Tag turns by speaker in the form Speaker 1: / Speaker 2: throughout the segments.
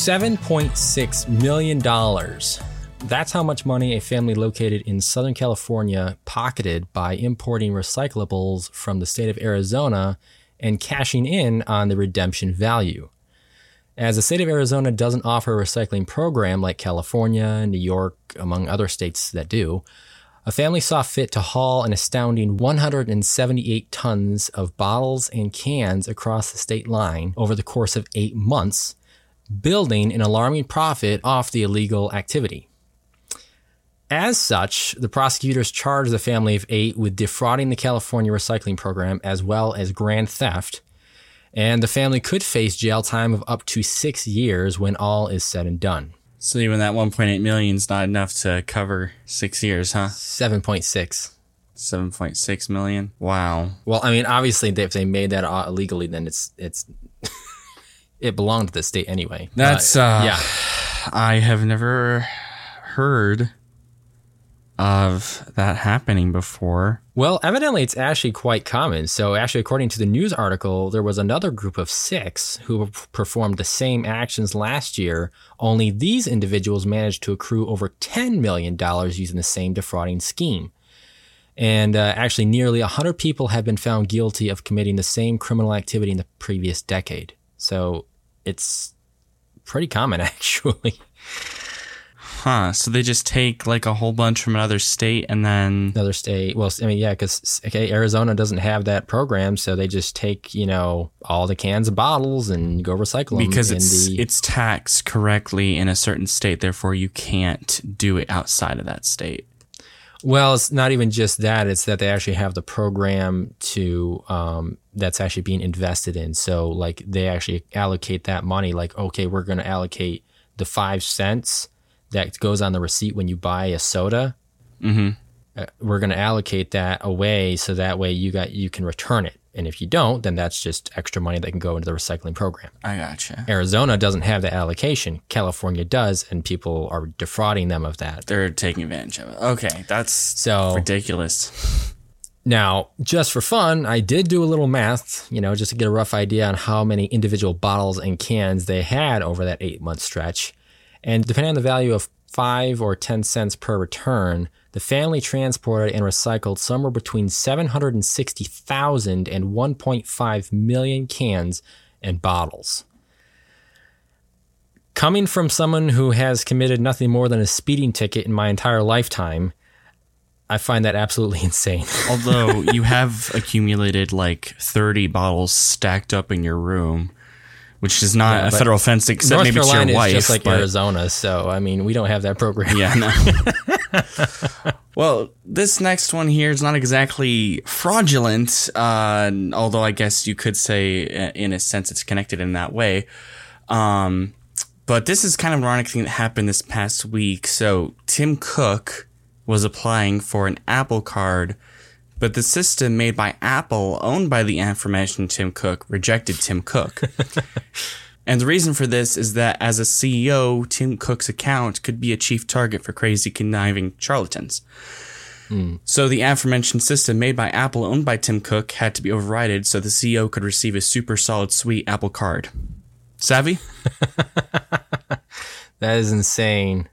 Speaker 1: $7.6 million. That's how much money a family located in Southern California pocketed by importing recyclables from the state of Arizona and cashing in on the redemption value. As the state of Arizona doesn't offer a recycling program like California, New York, among other states that do, a family saw fit to haul an astounding 178 tons of bottles and cans across the state line over the course of eight months, building an alarming profit off the illegal activity. As such, the prosecutors charged the family of eight with defrauding the California recycling program as well as grand theft, and the family could face jail time of up to six years when all is said and done.
Speaker 2: So even that 1.8 million is not enough to cover six years, huh?
Speaker 1: 7.6.
Speaker 2: 7.6 million. Wow.
Speaker 1: Well, I mean, obviously, if they made that illegally, then it's it's it belonged to the state anyway.
Speaker 2: That's
Speaker 1: But,
Speaker 2: uh,
Speaker 1: yeah.
Speaker 2: I have never heard of that happening before.
Speaker 1: Well, evidently, it's actually quite common. So, actually, according to the news article, there was another group of six who performed the same actions last year. Only these individuals managed to accrue over $10 million using the same defrauding scheme. And uh, actually, nearly 100 people have been found guilty of committing the same criminal activity in the previous decade. So, it's pretty common, actually.
Speaker 2: Huh. So they just take like a whole bunch from another state and then
Speaker 1: another state. Well, I mean, yeah, because okay, Arizona doesn't have that program, so they just take you know all the cans and bottles and go recycle them
Speaker 2: because it's
Speaker 1: the,
Speaker 2: it's taxed correctly in a certain state, therefore you can't do it outside of that state.
Speaker 1: Well, it's not even just that; it's that they actually have the program to um, that's actually being invested in. So, like, they actually allocate that money. Like, okay, we're going to allocate the five cents that goes on the receipt when you buy a soda.
Speaker 2: Mm-hmm.
Speaker 1: Uh, we're going to allocate that away so that way you got you can return it. And if you don't, then that's just extra money that can go into the recycling program.
Speaker 2: I gotcha.
Speaker 1: Arizona doesn't have the allocation. California does, and people are defrauding them of that.
Speaker 2: They're taking advantage of it. Okay, that's
Speaker 1: So
Speaker 2: ridiculous.
Speaker 1: now, just for fun, I did do a little math, you know, just to get a rough idea on how many individual bottles and cans they had over that eight month stretch. And depending on the value of five or 10 cents per return, the family transported and recycled somewhere between 760,000 and 1.5 million cans and bottles. Coming from someone who has committed nothing more than a speeding ticket in my entire lifetime, I find that absolutely insane.
Speaker 2: Although you have accumulated like 30 bottles stacked up in your room, which is not
Speaker 1: Yeah,
Speaker 2: a federal offense except
Speaker 1: North
Speaker 2: maybe
Speaker 1: Carolina
Speaker 2: it's your wife.
Speaker 1: is just like Arizona, so I mean, we don't have that program.
Speaker 2: Yeah, no. well, this next one here is not exactly fraudulent, uh, although I guess you could say, uh, in a sense, it's connected in that way. Um, but this is kind of an ironic thing that happened this past week. So Tim Cook was applying for an Apple Card, but the system made by Apple, owned by the aforementioned Tim Cook, rejected Tim Cook. And the reason for this is that as a CEO, Tim Cook's account could be a chief target for crazy, conniving charlatans. So the aforementioned system made by Apple, owned by Tim Cook, had to be overridden so the CEO could receive a super solid sweet Apple card. Savvy?
Speaker 1: That is insane.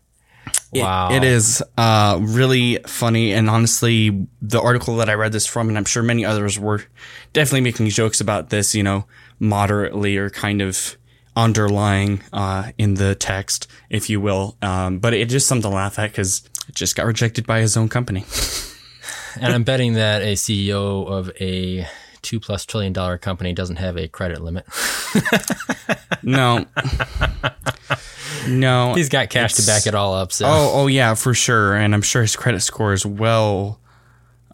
Speaker 2: It-
Speaker 1: Wow.
Speaker 2: it is uh, really funny. And honestly, the article that I read this from, and I'm sure many others were definitely making jokes about this, you know, moderately or kind of underlying uh, in the text, if you will. Um, but it just something to laugh at because it just got rejected by his own company.
Speaker 1: And I'm betting that a CEO of a two plus trillion dollar company doesn't have a credit limit.
Speaker 2: No. no.
Speaker 1: He's got cash to back it all up. So
Speaker 2: Oh, oh yeah, for sure. And I'm sure his credit score is well,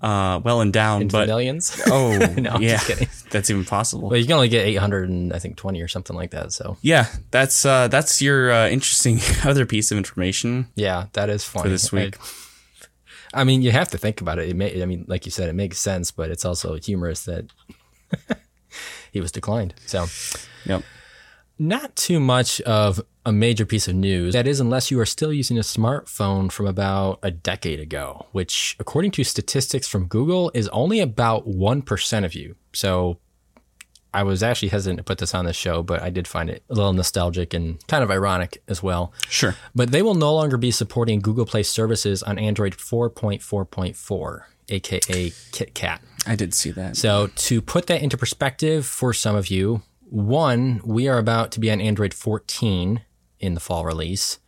Speaker 2: uh, well endowed.
Speaker 1: into
Speaker 2: But
Speaker 1: millions.
Speaker 2: oh,
Speaker 1: No, I'm
Speaker 2: yeah,
Speaker 1: just kidding.
Speaker 2: that's even possible.
Speaker 1: But you can only get 800 and I think 20 or something like that. So
Speaker 2: Yeah, that's uh, that's your uh, interesting other piece of information.
Speaker 1: yeah, that is funny.
Speaker 2: For this week.
Speaker 1: I, I mean, you have to think about it. It may, I mean, like you said, it makes sense, but it's also humorous that he was declined. So
Speaker 2: Yep.
Speaker 1: not too much of a major piece of news. That is, unless you are still using a smartphone from about a decade ago, which, according to statistics from Google, is only about 1% of you. So I was actually hesitant to put this on the show, but I did find it a little nostalgic and kind of ironic as well.
Speaker 2: Sure.
Speaker 1: But they will no longer be supporting Google Play services on Android 4.4.4, aka KitKat.
Speaker 2: I did see that.
Speaker 1: So, to put that into perspective for some of you, one, we are about to be on Android 14 in the fall release,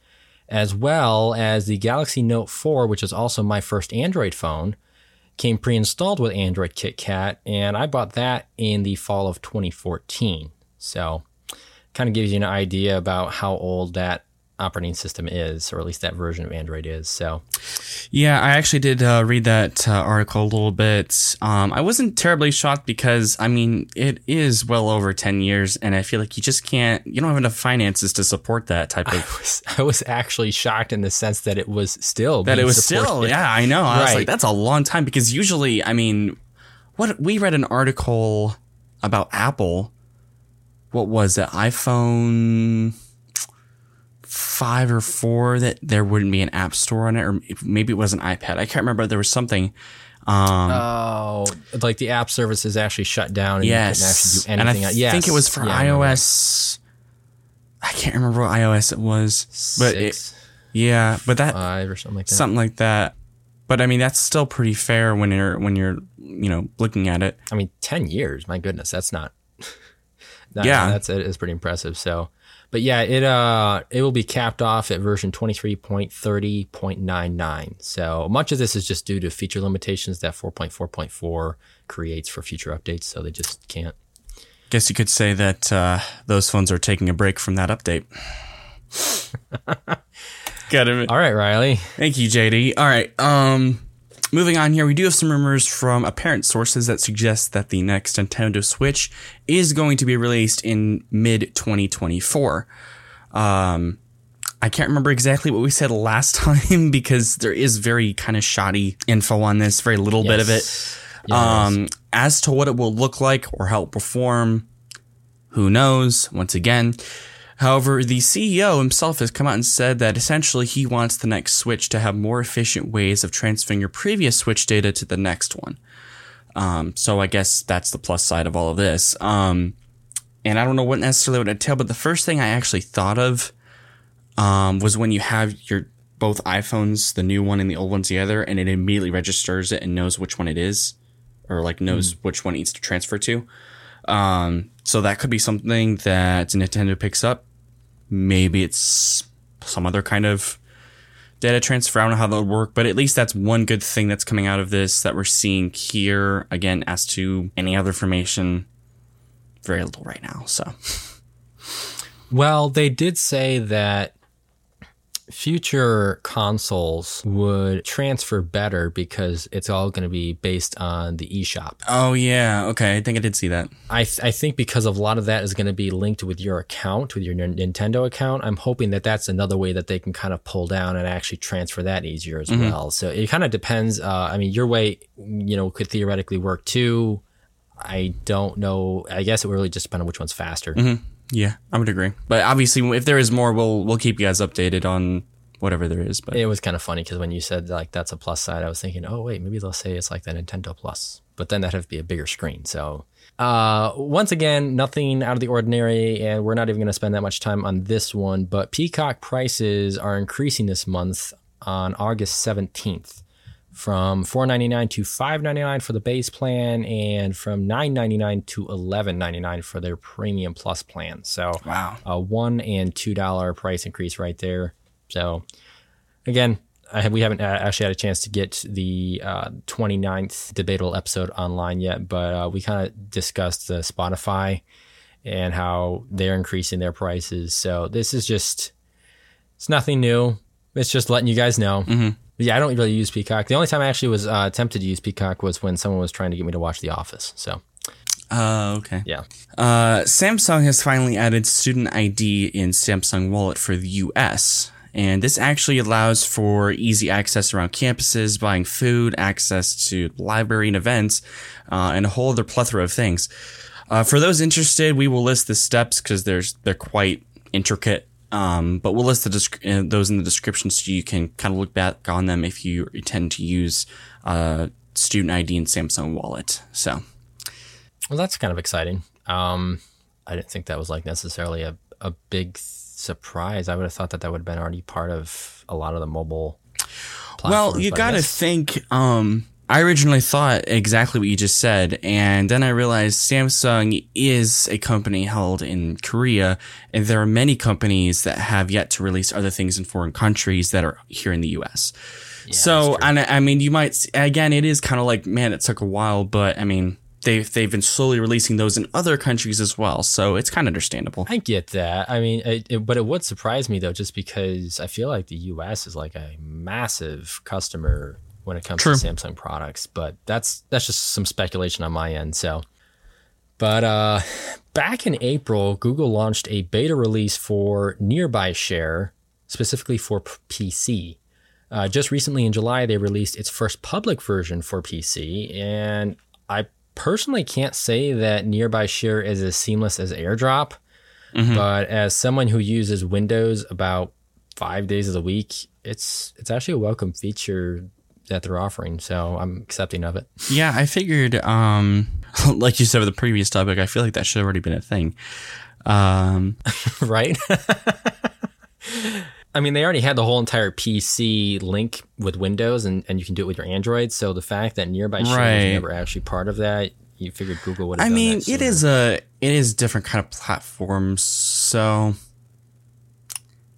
Speaker 1: as well as the Galaxy Note 4, which is also my first Android phone, came pre installed with Android KitKat, and I bought that in the fall of 2014. So, kind of gives you an idea about how old that operating system is, or at least that version of Android is. So,
Speaker 2: yeah, I actually did uh, read that uh, article a little bit. Um, I wasn't terribly shocked because, I mean, it is well over 10 years, and I feel like you just can't, you don't have enough finances to support that type of.
Speaker 1: I was, I was actually shocked in the sense that it was still
Speaker 2: that it was
Speaker 1: supported.
Speaker 2: still, yeah, I know. I was
Speaker 1: Right.
Speaker 2: like, that's a long time because usually, I mean, what we read an article about Apple. What was it? iPhone five or four that there wouldn't be an app store on it, or maybe it was an iPad. I can't remember. There was something. Um,
Speaker 1: Oh, like the app services actually shut down and
Speaker 2: yes,
Speaker 1: you couldn't actually do
Speaker 2: and I
Speaker 1: anything. yes.
Speaker 2: think it was for
Speaker 1: Yeah,
Speaker 2: iOS. I can't remember what iOS it was, but it, yeah, but that
Speaker 1: five or something like that.
Speaker 2: something like that. But I mean, that's still pretty fair when you're when you're you know looking at it.
Speaker 1: I mean, ten years. My goodness, that's not. that-
Speaker 2: Yeah.
Speaker 1: that's it is pretty impressive. So, but yeah, it uh it will be capped off at version twenty three point thirty point nine nine. So much of this is just due to feature limitations that four point four point four creates for future updates. So they just can't.
Speaker 2: Guess you could say that uh, those phones are taking a break from that update. Got it.
Speaker 1: All right, Riley.
Speaker 2: Thank you, JD. All right. Um, moving on here, we do have some rumors from apparent sources that suggest that the next Nintendo Switch is going to be released in mid 2024. Um, I can't remember exactly what we said last time because there is very kind of shoddy info on this, very little bit of it.
Speaker 1: Yes.
Speaker 2: Um, as to what it will look like or how it will perform, who knows? Once again. However, the CEO himself has come out and said that essentially he wants the next Switch to have more efficient ways of transferring your previous Switch data to the next one. Um, so I guess that's the plus side of all of this. Um, and I don't know what necessarily would entail, but the first thing I actually thought of um, was when you have your both iPhones, the new one and the old one together, and it immediately registers it and knows which one it is, or like knows which one it needs to transfer to. Um, so that could be something that Nintendo picks up. Maybe it's some other kind of data transfer. I don't know how that would work, but at least that's one good thing that's coming out of this that we're seeing here. Again, as to any other information, very little right now. So
Speaker 1: Well, they did say that future consoles would transfer better because it's all going to be based on the eShop.
Speaker 2: Oh yeah, okay. I think I did see that.
Speaker 1: I, th- I think because of a lot of that is going to be linked with your account, with your N- Nintendo account. I'm hoping that that's another way that they can kind of pull down and actually transfer that easier as well. So it kind of depends. Uh, I mean, your way, you know, could theoretically work too. I don't know. I guess it would really just depend on which one's faster.
Speaker 2: Yeah, I would agree. But obviously, if there is more, we'll we'll keep you guys updated on whatever there is. But
Speaker 1: It was kind of funny because when you said like that's a plus side, I was thinking, oh wait, maybe they'll say it's like the Nintendo Plus, but then that'd be a bigger screen. So, uh, once again, nothing out of the ordinary, and we're not even going to spend that much time on this one. But Peacock prices are increasing this month on August seventeenth, from four ninety nine to five ninety nine for the base plan, and from nine ninety nine to eleven ninety nine for their premium plus plan. So,
Speaker 2: wow,
Speaker 1: a one and two dollar price increase right there. So again, I have, we haven't uh, actually had a chance to get the uh, 29th debatable episode online yet, but uh, we kind of discussed the Spotify and how they're increasing their prices. So this is just it's nothing new. It's just letting you guys know. Mm-hmm. Yeah, I don't really use Peacock. The only time I actually was uh, tempted to use Peacock was when someone was trying to get me to watch The Office. So
Speaker 2: uh, okay.
Speaker 1: yeah,
Speaker 2: Uh, Samsung has finally added Student ID in Samsung Wallet for the US. And this actually allows for easy access around campuses, buying food, access to library and events, uh, and a whole other plethora of things. Uh, for those interested, we will list the steps because there's they're quite intricate. Um, but we'll list the uh, those in the description so you can kind of look back on them if you intend to use uh, Student ID and Samsung Wallet. So
Speaker 1: well, that's kind of exciting. Um, I didn't think that was like necessarily a, a big surprise. I would have thought that that would have been already part of a lot of the mobile.
Speaker 2: Well, you got to think. Um, I originally thought exactly what you just said, and then I realized Samsung is a company held in Korea, and there are many companies that have yet to release other things in foreign countries that are here in the U.S. Yeah, so, and I mean, you might again, it is kind of like, man, it took a while, but I mean, they've they've been slowly releasing those in other countries as well, so it's kind of understandable.
Speaker 1: I get that. I mean, it, it, but it would surprise me though, just because I feel like the U.S. is like a massive customer when it comes True. to Samsung products. But that's that's just some speculation on my end. So, but uh, back in April, Google launched a beta release for Nearby Share, specifically for PC. Uh, just recently in July, they released its first public version for PC, and I personally can't say that Nearby Share is as seamless as AirDrop. Mm-hmm. But as someone who uses Windows about five days of the week, it's it's actually a welcome feature that they're offering. So I'm accepting of it.
Speaker 2: Yeah, I figured, um, like you said with the previous topic, I feel like that should have already been a thing. Um,
Speaker 1: right? I mean, they already had the whole entire PC link with Windows, and, and you can do it with your Android. So the fact that Nearby Share right. was never actually part of that, you figured Google would. I
Speaker 2: mean, it is a it is different kind of platforms. So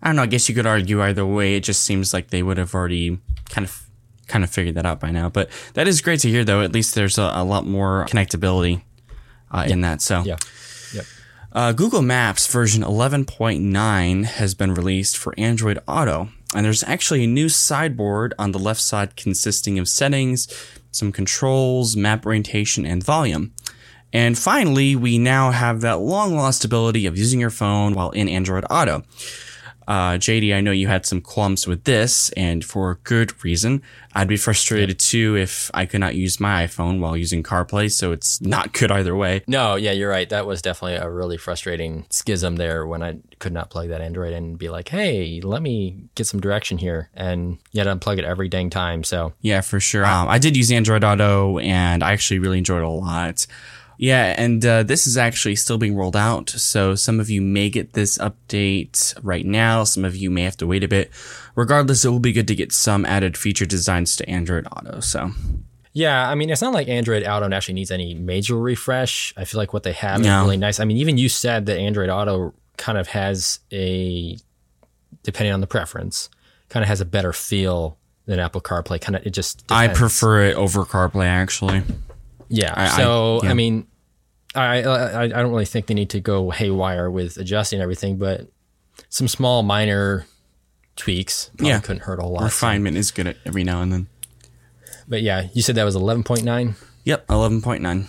Speaker 2: I don't know. I guess you could argue either way. It just seems like they would have already kind of kind of figured that out by now. But that is great to hear, though. At least there's a, a lot more connectability uh, in that. So
Speaker 1: yeah. Yep.
Speaker 2: Uh, Google Maps version 11.9 has been released for Android Auto, and there's actually a new sideboard on the left side consisting of settings, some controls, map orientation, and volume. And finally, we now have that long lost ability of using your phone while in Android Auto. Uh, JD, I know you had some qualms with this, and for good reason. I'd be frustrated too if I could not use my iPhone while using CarPlay, so it's not good either way.
Speaker 1: No, yeah, you're right. That was definitely a really frustrating schism there when I could not plug that Android in and be like, hey, let me get some direction here, and yet unplug it every dang time. So,
Speaker 2: yeah, for sure. Um, I did use Android Auto, and I actually really enjoyed it a lot. Yeah, and uh, this is actually still being rolled out. So some of you may get this update right now. Some of you may have to wait a bit. Regardless, it will be good to get some added feature designs to Android Auto. So.
Speaker 1: Yeah, I mean, it's not like Android Auto actually needs any major refresh. I feel like what they have no. is really nice. I mean, even you said that Android Auto kind of has a, depending on the preference, kind of has a better feel than Apple CarPlay. Kind of, it just.
Speaker 2: Depends. I prefer it over CarPlay, actually.
Speaker 1: Yeah. I, so I, yeah. I mean, I, I I don't really think they need to go haywire with adjusting everything, but some small minor tweaks yeah couldn't hurt a lot.
Speaker 2: Refinement so. is good at every now and then.
Speaker 1: But yeah, you said that was eleven point nine.
Speaker 2: Yep, eleven point nine.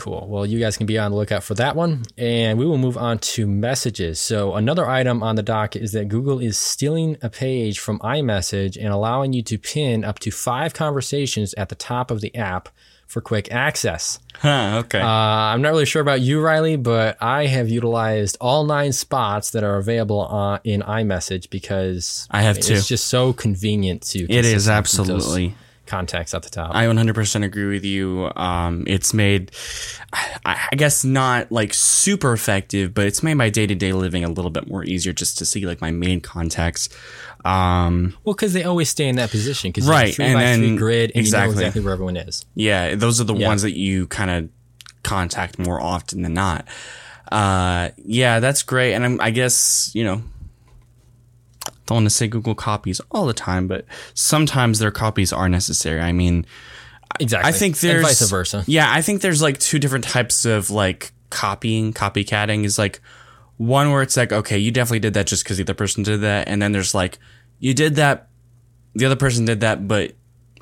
Speaker 1: Cool. Well, you guys can be on the lookout for that one. And we will move on to messages. So, another item on the docket is that Google is stealing a page from iMessage and allowing you to pin up to five conversations at the top of the app for quick access.
Speaker 2: Huh, okay. Uh,
Speaker 1: I'm not really sure about you, Riley, but I have utilized all nine spots that are available uh, in iMessage because
Speaker 2: I have
Speaker 1: too. It's just so convenient to.
Speaker 2: It is absolutely
Speaker 1: contacts at the top.
Speaker 2: I 100% agree with you. Um, it's made, I, I, guess, not like super effective, but it's made my day to day living a little bit more easier just to see like my main contacts. Um,
Speaker 1: well, because they always stay in that position. Because right, three and by then, three grid, and exactly. you know exactly where everyone is.
Speaker 2: Yeah, those are the yeah. ones that you kind of contact more often than not. Uh, yeah, that's great, and I'm, I guess you know don't want to say Google copies all the time, but sometimes their copies are necessary. I mean,
Speaker 1: exactly.
Speaker 2: I think there's
Speaker 1: and vice versa.
Speaker 2: Yeah, I think there's like two different types of like copying, copycatting is like one where it's like, okay, you definitely did that just because the other person did that. And then there's like, you did that, the other person did that, but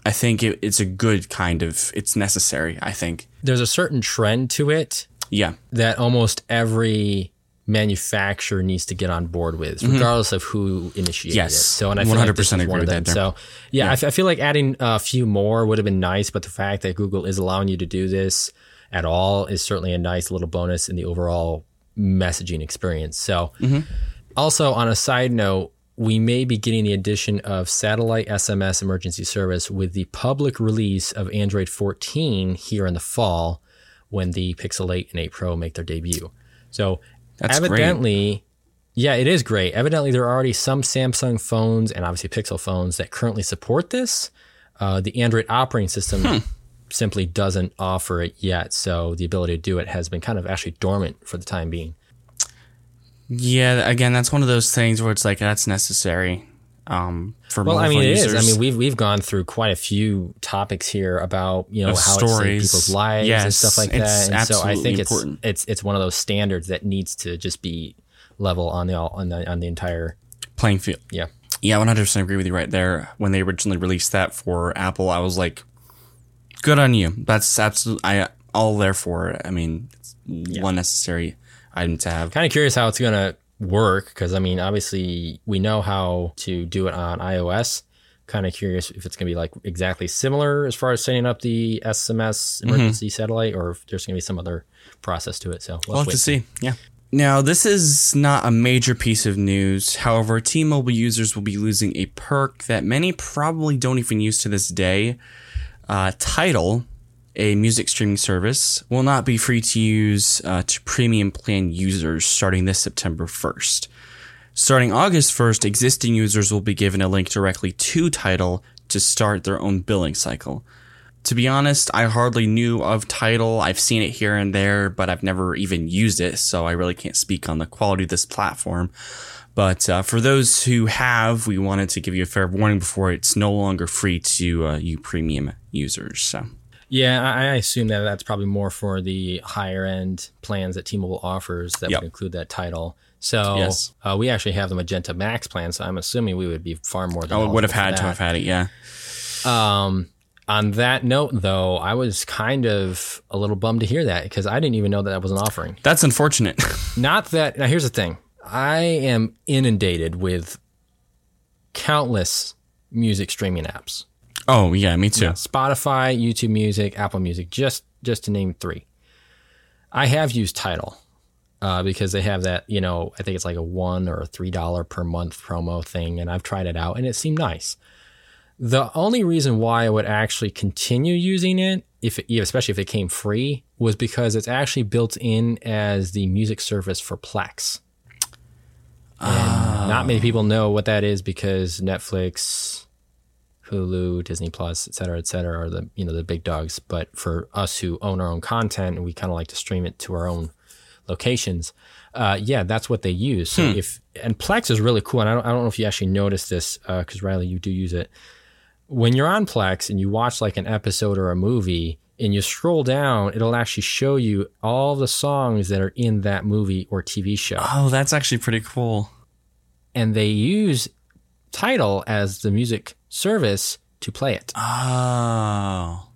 Speaker 2: I think it, it's a good kind of, it's necessary, I think.
Speaker 1: There's a certain trend to it.
Speaker 2: Yeah.
Speaker 1: That almost every manufacturer needs to get on board with, mm-hmm. regardless of who initiated
Speaker 2: yes. it.
Speaker 1: So,
Speaker 2: and I 100% like agree with that.
Speaker 1: So, yeah, yeah. I, f- I feel like adding a few more would have been nice, but the fact that Google is allowing you to do this at all is certainly a nice little bonus in the overall messaging experience. So, mm-hmm. also on a side note, we may be getting the addition of satellite SMS emergency service with the public release of Android 14 here in the fall, when the Pixel 8 and 8 Pro make their debut. So
Speaker 2: That's great.
Speaker 1: evidently, yeah, it is great. Evidently, there are already some Samsung phones and obviously Pixel phones that currently support this. Uh, the Android operating system
Speaker 2: Hmm.
Speaker 1: simply doesn't offer it yet, so the ability to do it has been kind of actually dormant for the time being.
Speaker 2: Yeah, again, that's one of those things where it's like that's necessary um, for
Speaker 1: Well, I mean, it is. I mean, we've we've gone through quite a few topics here about you know
Speaker 2: Of
Speaker 1: how it's saved people's lives and stuff like
Speaker 2: it's
Speaker 1: that. And so I think it's
Speaker 2: important.
Speaker 1: it's it's one of those standards that needs to just be level on the on the on the entire
Speaker 2: playing field.
Speaker 1: yeah.
Speaker 2: Yeah, one hundred percent agree with you right there. When they originally released that for Apple, I was like, "Good on you." That's absolutely I all there for it. I mean, it's one necessary item to have.
Speaker 1: Kind of curious how it's gonna work because I mean, obviously we know how to do it on iOS. Kind of curious if it's gonna be like exactly similar as far as setting up the SMS
Speaker 2: Mm-hmm.
Speaker 1: emergency satellite, or if there's gonna be some other process to it. So
Speaker 2: We'll have to see. Yeah. Now, this is not a major piece of news. However, T Mobile users will be losing a perk that many probably don't even use to this day. Uh, Tidal, a music streaming service, will not be free to use uh, to premium plan users starting this September 1st. Starting August 1st, existing users will be given a link directly to Tidal to start their own billing cycle. To be honest, I hardly knew of Tidal. I've seen it here and there, but I've never even used it, so I really can't speak on the quality of this platform. But uh, for those who have, we wanted to give you a fair warning before it's no longer free to uh, you premium users. So
Speaker 1: Yeah, I I assume that that's probably more for the higher end plans that T-Mobile offers that
Speaker 2: Yep.
Speaker 1: would include that Tidal. So
Speaker 2: Yes.
Speaker 1: uh, we actually have the Magenta Max plan, so I'm assuming we would be far more than
Speaker 2: I would have had to have had it, yeah.
Speaker 1: Um, on that note, though, I was kind of a little bummed to hear that because I didn't even know that that was an offering.
Speaker 2: That's unfortunate.
Speaker 1: Not that. Now, here's the thing: I am inundated with countless music streaming apps.
Speaker 2: Oh, yeah, me too.
Speaker 1: Spotify, YouTube Music, Apple Music, just just to name three. I have used Tidal uh, because they have that, you know, I think it's like a one or a three dollar per month promo thing, and I've tried it out and it seemed nice. The only reason why I would actually continue using it, if it, especially if it came free, was because it's actually built in as the music service for Plex. And not many people know what that is because Netflix, Hulu, Disney Plus, et cetera, et cetera, are the you know the big dogs. But for us who own our own content and we kind of like to stream it to our own locations, uh, yeah, that's what they use. So if and Plex is really cool, and I don't, I don't know if you actually noticed this because Riley, you do use it. When you're on Plex and you watch like an episode or a movie and you scroll down, it'll actually show you all the songs that are in that movie or TV show
Speaker 2: Oh, that's actually pretty cool.
Speaker 1: and they use Tidal as the music service to play it.
Speaker 2: Oh.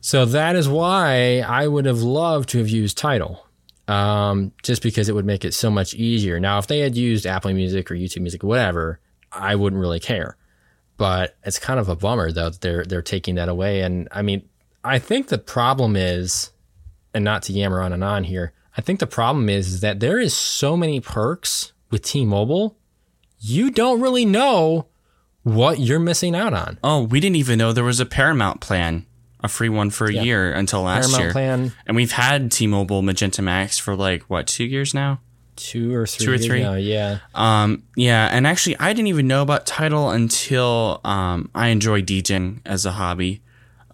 Speaker 1: So that is why I would have loved to have used Tidal. Um, just because it would make it so much easier. Now, if they had used Apple Music or YouTube Music or whatever, I wouldn't really care. But it's kind of a bummer though that they're they're taking that away. And I mean, I think the problem is, and not to yammer on and on here, I think the problem is, is that there is so many perks with T-Mobile, you don't really know what you're missing out on.
Speaker 2: Oh, we didn't even know there was a Paramount plan, a free one for a year until last year.
Speaker 1: Paramount
Speaker 2: year.
Speaker 1: plan
Speaker 2: And we've had T-Mobile Magenta Max for like what two years now.
Speaker 1: two or three,
Speaker 2: Two or
Speaker 1: years
Speaker 2: three?
Speaker 1: now, yeah.
Speaker 2: Um, yeah, and actually, I didn't even know about Tidal until um, I enjoy DJing as a hobby,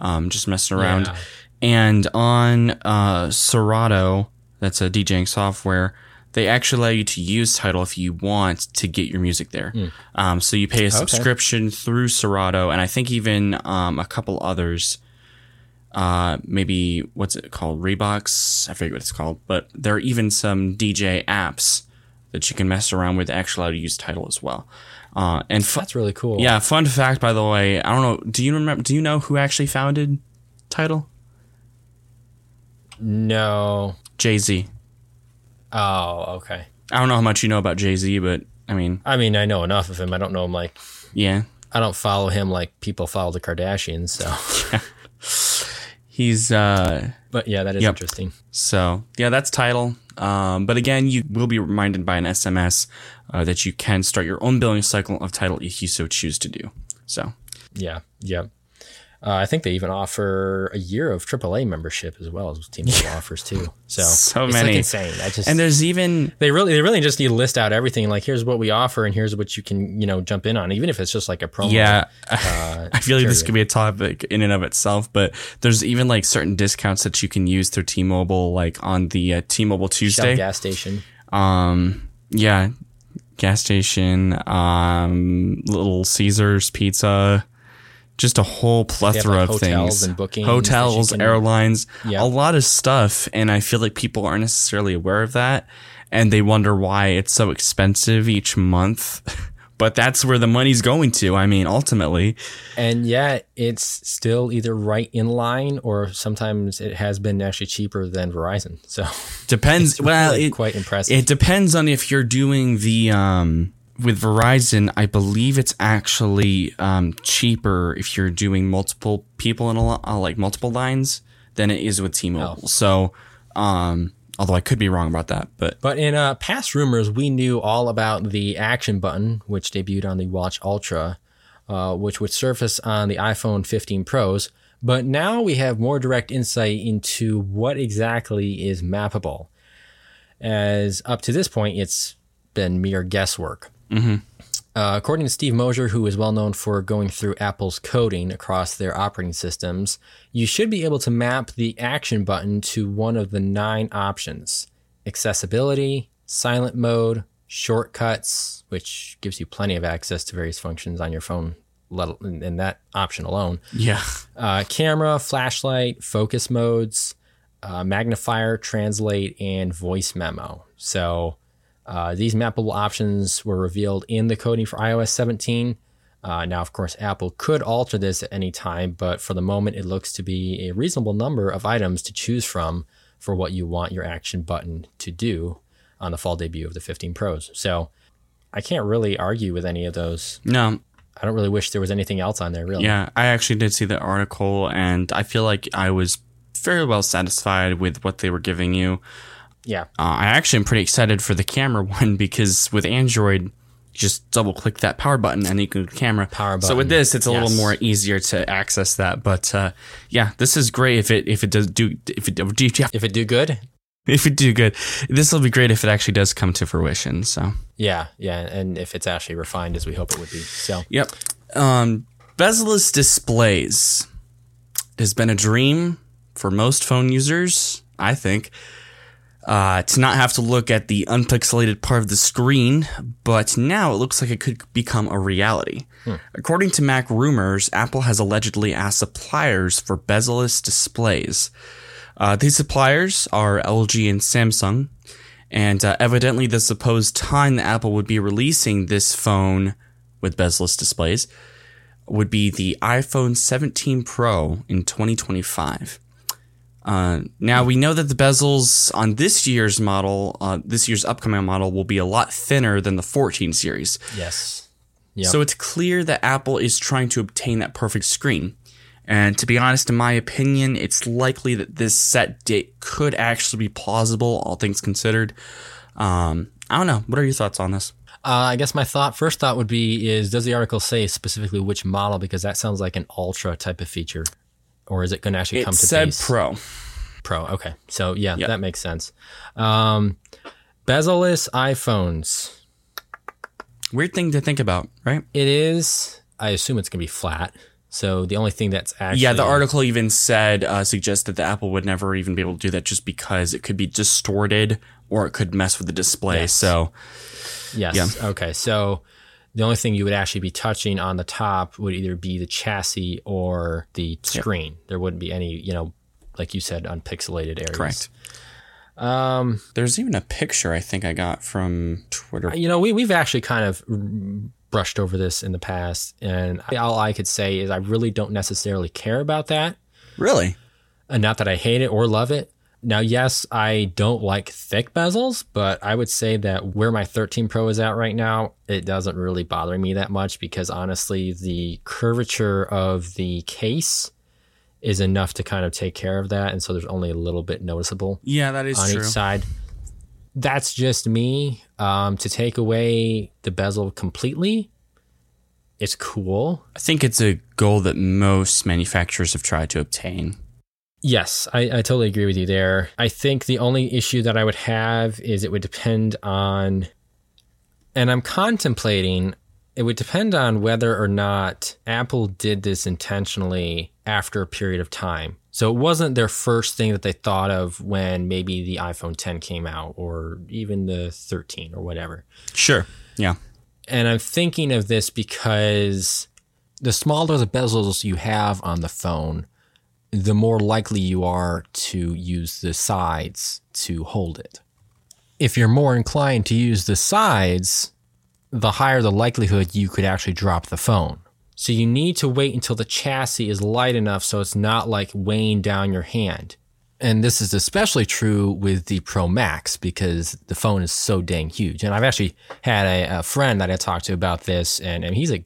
Speaker 2: um, just messing around.
Speaker 1: Yeah.
Speaker 2: And on uh, Serato, that's a DJing software. They actually allow you to use Tidal if you want to get your music there. Um, so you pay a subscription through Serato, and I think even um, a couple others. Uh, maybe what's it called? Rebox. I forget what it's called, but there are even some DJ apps that you can mess around with that actually allow you to use Tidal as well. Uh, and fu-
Speaker 1: That's really cool.
Speaker 2: yeah, fun fact by the way, I don't know. Do you remember? Do you know who actually founded Tidal?
Speaker 1: No.
Speaker 2: Jay Z.
Speaker 1: Oh, okay.
Speaker 2: I don't know how much you know about Jay Z, but I mean,
Speaker 1: I mean, I know enough of him. I don't know him like
Speaker 2: yeah,
Speaker 1: I don't follow him like people follow the Kardashians. So,
Speaker 2: he's uh,
Speaker 1: but yeah, that is
Speaker 2: Yep.
Speaker 1: interesting.
Speaker 2: so yeah, that's Tidal. Um, but again, you will be reminded by an SMS uh, that you can start your own billing cycle of Tidal if you so choose to do. So
Speaker 1: Yeah, yeah. Uh, I think they even offer a year of AAA membership as well as T-Mobile offers too. So,
Speaker 2: So
Speaker 1: it's
Speaker 2: many.
Speaker 1: like insane. I just
Speaker 2: And there's even
Speaker 1: they really they really just need to list out everything. Like here's what we offer and here's what you can you know jump in on, even if it's just like a promo.
Speaker 2: yeah.
Speaker 1: uh,
Speaker 2: I feel like this could be a topic in and of itself, but there's even like certain discounts that you can use through T-Mobile, like on the uh, T-Mobile
Speaker 1: Shell
Speaker 2: Tuesday.
Speaker 1: gas station.
Speaker 2: Um, yeah, gas station, um, Little Caesars Pizza, just a whole plethora
Speaker 1: like
Speaker 2: of
Speaker 1: hotels
Speaker 2: things.
Speaker 1: and bookings
Speaker 2: hotels,
Speaker 1: can-
Speaker 2: airlines,
Speaker 1: Yeah.
Speaker 2: a lot of stuff, and I feel like people aren't necessarily aware of that, and they wonder why it's so expensive each month. But that's where the money's going to. I mean, ultimately,
Speaker 1: And yet it's still either right in line or sometimes it has been actually cheaper than Verizon. So
Speaker 2: depends. well, it,
Speaker 1: quite impressive.
Speaker 2: It depends on if you're doing the um with Verizon, I believe it's actually um cheaper if you're doing multiple people in a lo- uh, like multiple lines than it is with T-Mobile.
Speaker 1: Oh.
Speaker 2: So, um although I could be wrong about that, but
Speaker 1: But in uh, past rumors, we knew all about the action button, which debuted on the Watch Ultra, uh, which would surface on the iPhone 15 Pros. But now we have more direct insight into what exactly is mappable. As up to this point, it's been mere guesswork. Uh, according to Steve Moser, who is well known for going through Apple's coding across their operating systems, you should be able to map the action button to one of the nine options accessibility, silent mode, shortcuts, which gives you plenty of access to various functions on your phone, let, in in that option alone,
Speaker 2: yeah.
Speaker 1: uh, camera, flashlight, focus modes, uh, magnifier, translate, and voice memo. So uh, these mappable options were revealed in the coding for iOS 17. Uh, now, of course, Apple could alter this at any time, but for the moment, it looks to be a reasonable number of items to choose from for what you want your action button to do on the fall debut of the 15 Pros. So I can't really argue with any of those.
Speaker 2: No,
Speaker 1: I don't really wish there was anything else on there, really.
Speaker 2: yeah, I actually did see the article and I feel like I was very well satisfied with what they were giving you.
Speaker 1: Yeah.
Speaker 2: Uh, I actually am pretty excited for the camera one because with Android, you just double click that power button and you can camera.
Speaker 1: Power button.
Speaker 2: So with this, it's a little more easier to access that. But uh, yeah, this is great if it if it does do if it do
Speaker 1: If it do good,
Speaker 2: if it do good. This will be great if it actually does come to fruition. So
Speaker 1: Yeah, yeah, and if it's actually refined as we hope it would be. So
Speaker 2: yep. Um, bezel-less displays has been a dream for most phone users. I think uh, to not have to look at the unpixelated part of the screen, but now it looks like it could become a reality. According to MacRumors, Apple has allegedly asked suppliers for bezel-less displays. Uh, these suppliers are LG and Samsung, and uh, evidently the supposed time that Apple would be releasing this phone with bezel-less displays would be the iPhone 17 Pro in 2025. Uh, now we know that the bezels on this year's model, uh, this year's upcoming model, will be a lot thinner than the 14 series.
Speaker 1: yes, Yep.
Speaker 2: So it's clear that Apple is trying to obtain that perfect screen. And to be honest, in my opinion, it's likely that this set date could actually be plausible, all things considered. Um, I don't know. What are your thoughts on this?
Speaker 1: uh, I guess my thought first thought would be is does the article say specifically which model because that sounds like an ultra type of feature, or is it going to actually
Speaker 2: It
Speaker 1: come to
Speaker 2: said
Speaker 1: base?
Speaker 2: Pro.
Speaker 1: Pro. Okay, so yeah,
Speaker 2: Yep.
Speaker 1: that makes sense. Um, bezel-less iPhones.
Speaker 2: Weird thing to think about, right?
Speaker 1: It is. I assume it's going to be flat. So the only thing that's actually
Speaker 2: Yeah, the article even said uh, suggested that the Apple would never even be able to do that just because it could be distorted or it could mess with the display.
Speaker 1: Yes.
Speaker 2: So
Speaker 1: Yes. yeah. Okay. So the only thing you would actually be touching on the top would either be the chassis or the screen. There wouldn't be any, you know, like you said, unpixelated areas.
Speaker 2: correct.
Speaker 1: Um,
Speaker 2: There's even a picture I think I got from Twitter.
Speaker 1: you know, we we've actually kind of brushed over this in the past, and all I could say is I really don't necessarily care about that.
Speaker 2: Really?
Speaker 1: And not that I hate it or love it. Now, yes, I don't like thick bezels, but I would say that where my 13 Pro is at right now, it doesn't really bother me that much because honestly, the curvature of the case is enough to kind of take care of that. And so there's only a little bit noticeable
Speaker 2: Yeah, that is
Speaker 1: on
Speaker 2: true.
Speaker 1: each side. That's just me. Um, to take away the bezel completely, it's cool.
Speaker 2: I think it's a goal that most manufacturers have tried to obtain.
Speaker 1: Yes, I, I totally agree with you there. I think the only issue that I would have is it would depend on, and I'm contemplating, it would depend on whether or not Apple did this intentionally after a period of time. So it wasn't their first thing that they thought of when maybe the iPhone 10 came out or even the 13 or whatever.
Speaker 2: Sure. Yeah.
Speaker 1: And I'm thinking of this because the smaller the bezels you have on the phone, the more likely you are to use the sides to hold it. If you're more inclined to use the sides, the higher the likelihood you could actually drop the phone. So you need to wait until the chassis is light enough so it's not like weighing down your hand. And this is especially true with the Pro Max because the phone is so dang huge. And I've actually had a, a friend that I talked to about this, and, and he's a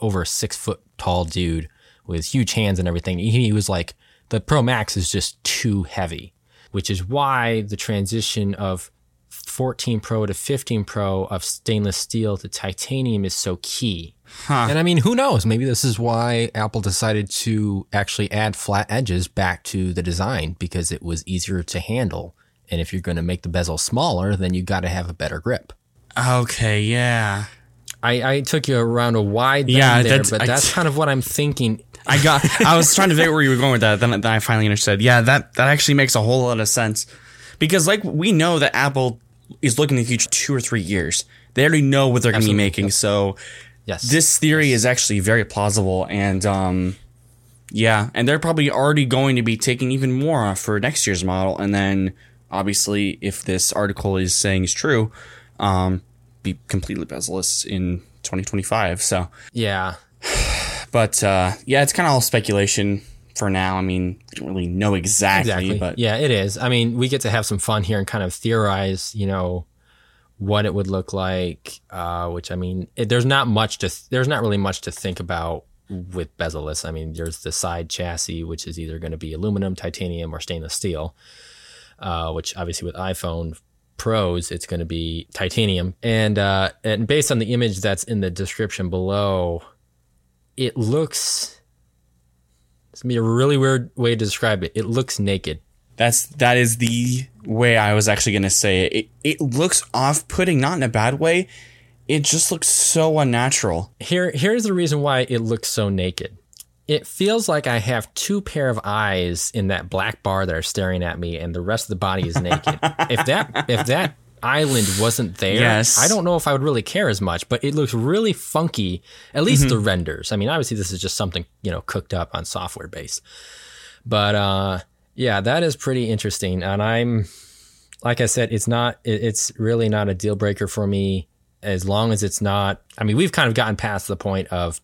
Speaker 1: over a six foot tall dude with huge hands and everything. He, was like, the Pro Max is just too heavy, which is why the transition of 14 Pro to 15 Pro of stainless steel to titanium is so key.
Speaker 3: Huh. And I mean, who knows? Maybe this is why Apple decided to actually add flat edges back to the design because it was easier to handle. And if you're going to make the bezel smaller, then you got to have a better grip.
Speaker 2: Okay, yeah.
Speaker 1: I, I took you around a wide yeah, there, that's, but I, that's kind of what I'm thinking.
Speaker 2: I got. I was trying to figure where you were going with that. Then, then I finally understood. Yeah, that that actually makes a whole lot of sense because, like, we know that Apple is looking in the future two or three years. They already know what they're going to be making. Yep. So, yes, this theory yes. is actually very plausible. And um, yeah, and they're probably already going to be taking even more off for next year's model. And then, obviously, if this article is saying is true, um, be completely bezel-less in 2025. So
Speaker 1: yeah,
Speaker 2: but uh, yeah, it's kind of all speculation for now. I mean, we don't really know exactly, exactly. but
Speaker 1: yeah, it is. I mean, we get to have some fun here and kind of theorize, you know, what it would look like. Uh, which I mean, it, there's not much to th- there's not really much to think about with bezel-less. I mean, there's the side chassis, which is either going to be aluminum, titanium, or stainless steel. Uh, which obviously with iPhone Pros, it's going to be titanium. And uh, and based on the image that's in the description below, it looks. It's gonna be a really weird way to describe it. It looks naked.
Speaker 2: That's that is the way I was actually to say it. it. It looks off-putting, not in a bad way. It just looks so unnatural.
Speaker 1: Here, here's the reason why it looks so naked it feels like I have two pair of eyes in that black bar that are staring at me, and the rest of the body is naked. if that if that island wasn't there, yes. I don't know if I would really care as much. But it looks really funky. At least mm-hmm. the renders. I mean, obviously this is just something you know cooked up on software base. But uh, yeah, that is pretty interesting, and I'm like I said, it's not. It's really not a deal breaker for me as long as it's not. I mean, we've kind of gotten past the point of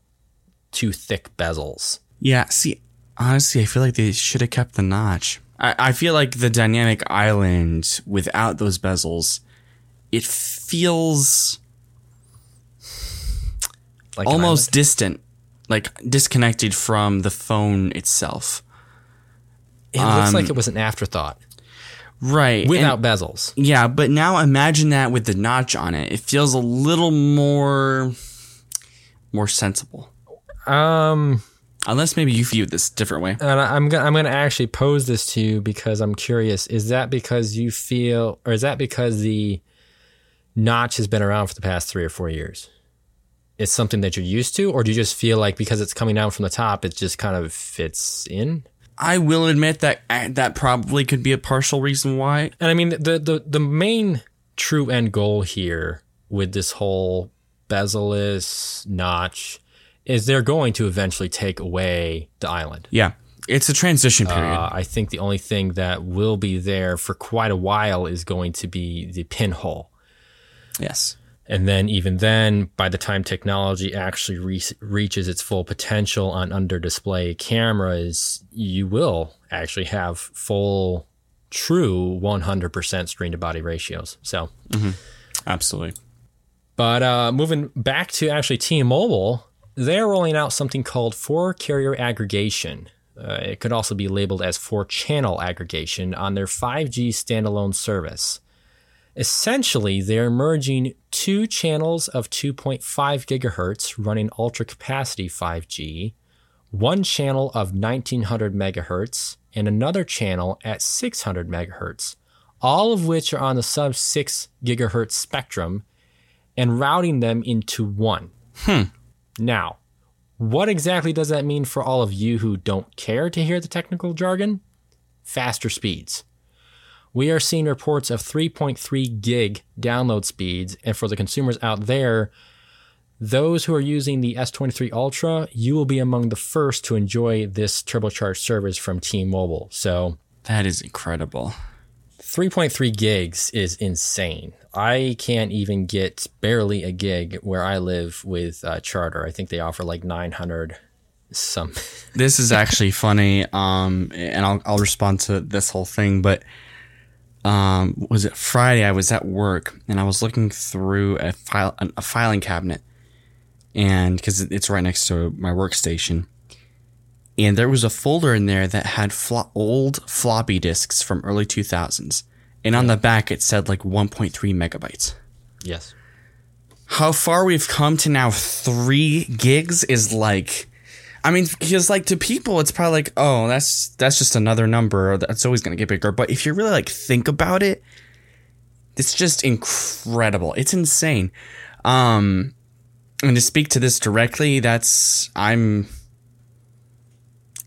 Speaker 1: too thick bezels.
Speaker 2: Yeah, see, honestly, I feel like they should have kept the notch. I, I feel like the dynamic island without those bezels, it feels like almost distant, like disconnected from the phone itself.
Speaker 1: It um, looks like um, it was an afterthought.
Speaker 2: Right.
Speaker 1: Without and, bezels.
Speaker 2: Yeah, but now imagine that with the notch on it. It feels a little more more sensible.
Speaker 1: Um,
Speaker 2: unless maybe you view it this different way.
Speaker 1: And I'm gonna I'm gonna actually pose this to you because I'm curious. Is that because you feel, or is that because the notch has been around for the past three or four years? It's something that you're used to, or do you just feel like because it's coming down from the top, it just kind of fits in?
Speaker 2: I will admit that uh, that probably could be a partial reason why.
Speaker 1: And I mean, the the the main true end goal here with this whole bezel-less notch is they're going to eventually take away the island.
Speaker 2: Yeah. It's a transition uh, period.
Speaker 1: Uh, I think the only thing that will be there for quite a while is going to be the pinhole.
Speaker 2: Yes.
Speaker 1: And then, even then, by the time technology actually re- reaches its full potential on under display cameras, you will actually have full, true 100% screen to body ratios. So,
Speaker 2: mm-hmm. absolutely.
Speaker 1: But uh, moving back to actually T Mobile, they're rolling out something called four carrier aggregation. Uh, it could also be labeled as four channel aggregation on their 5G standalone service. Essentially, they're merging two channels of 2.5 gigahertz running ultra capacity 5G, one channel of 1900 megahertz, and another channel at 600 megahertz, all of which are on the sub 6 gigahertz spectrum, and routing them into one. Hmm. Now, what exactly does that mean for all of you who don't care to hear the technical jargon? Faster speeds. We are seeing reports of 3.3 gig download speeds, and for the consumers out there, those who are using the S23 Ultra, you will be among the first to enjoy this turbocharged service from T-Mobile. So,
Speaker 2: That is incredible.
Speaker 1: 3.3 gigs is insane. I can't even get barely a gig where I live with uh, Charter. I think they offer like 900 some.
Speaker 2: This is actually funny. Um, and I'll I'll respond to this whole thing, but um, was it Friday? I was at work and I was looking through a file a filing cabinet, and because it's right next to my workstation, and there was a folder in there that had flo- old floppy disks from early two thousands, and on the back it said like one point three megabytes.
Speaker 1: yes.
Speaker 2: How far we've come to now, three gigs is like. I mean, because like to people, it's probably like, oh, that's that's just another number. That's always gonna get bigger. But if you really like think about it, it's just incredible. It's insane. Um, and to speak to this directly, that's I'm.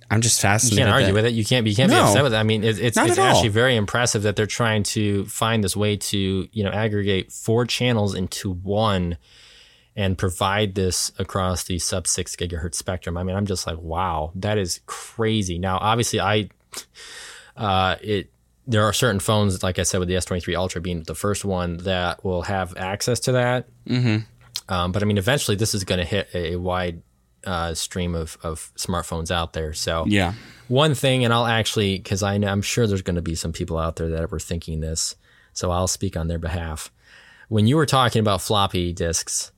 Speaker 2: I'm just fascinated.
Speaker 1: You can't argue
Speaker 2: that-
Speaker 1: with it. You can't. You can't be upset with it. I mean, it, it's it's
Speaker 2: at all.
Speaker 1: actually very impressive that they're trying to find this way to you know aggregate four channels into one, and provide this across the sub six gigahertz spectrum. I mean, I'm just like, wow, that is crazy. Now, obviously, I, uh, it. There are certain phones, like I said, with the S23 Ultra being the first one that will have access to that. Mm-hmm. Um, but I mean, eventually, this is going to hit a, a wide uh, stream of, of smartphones out there. So
Speaker 2: Yeah.
Speaker 1: one thing, and I'll actually, because I know, I'm sure there's going to be some people out there that were thinking this, so I'll speak on their behalf. When you were talking about floppy disks,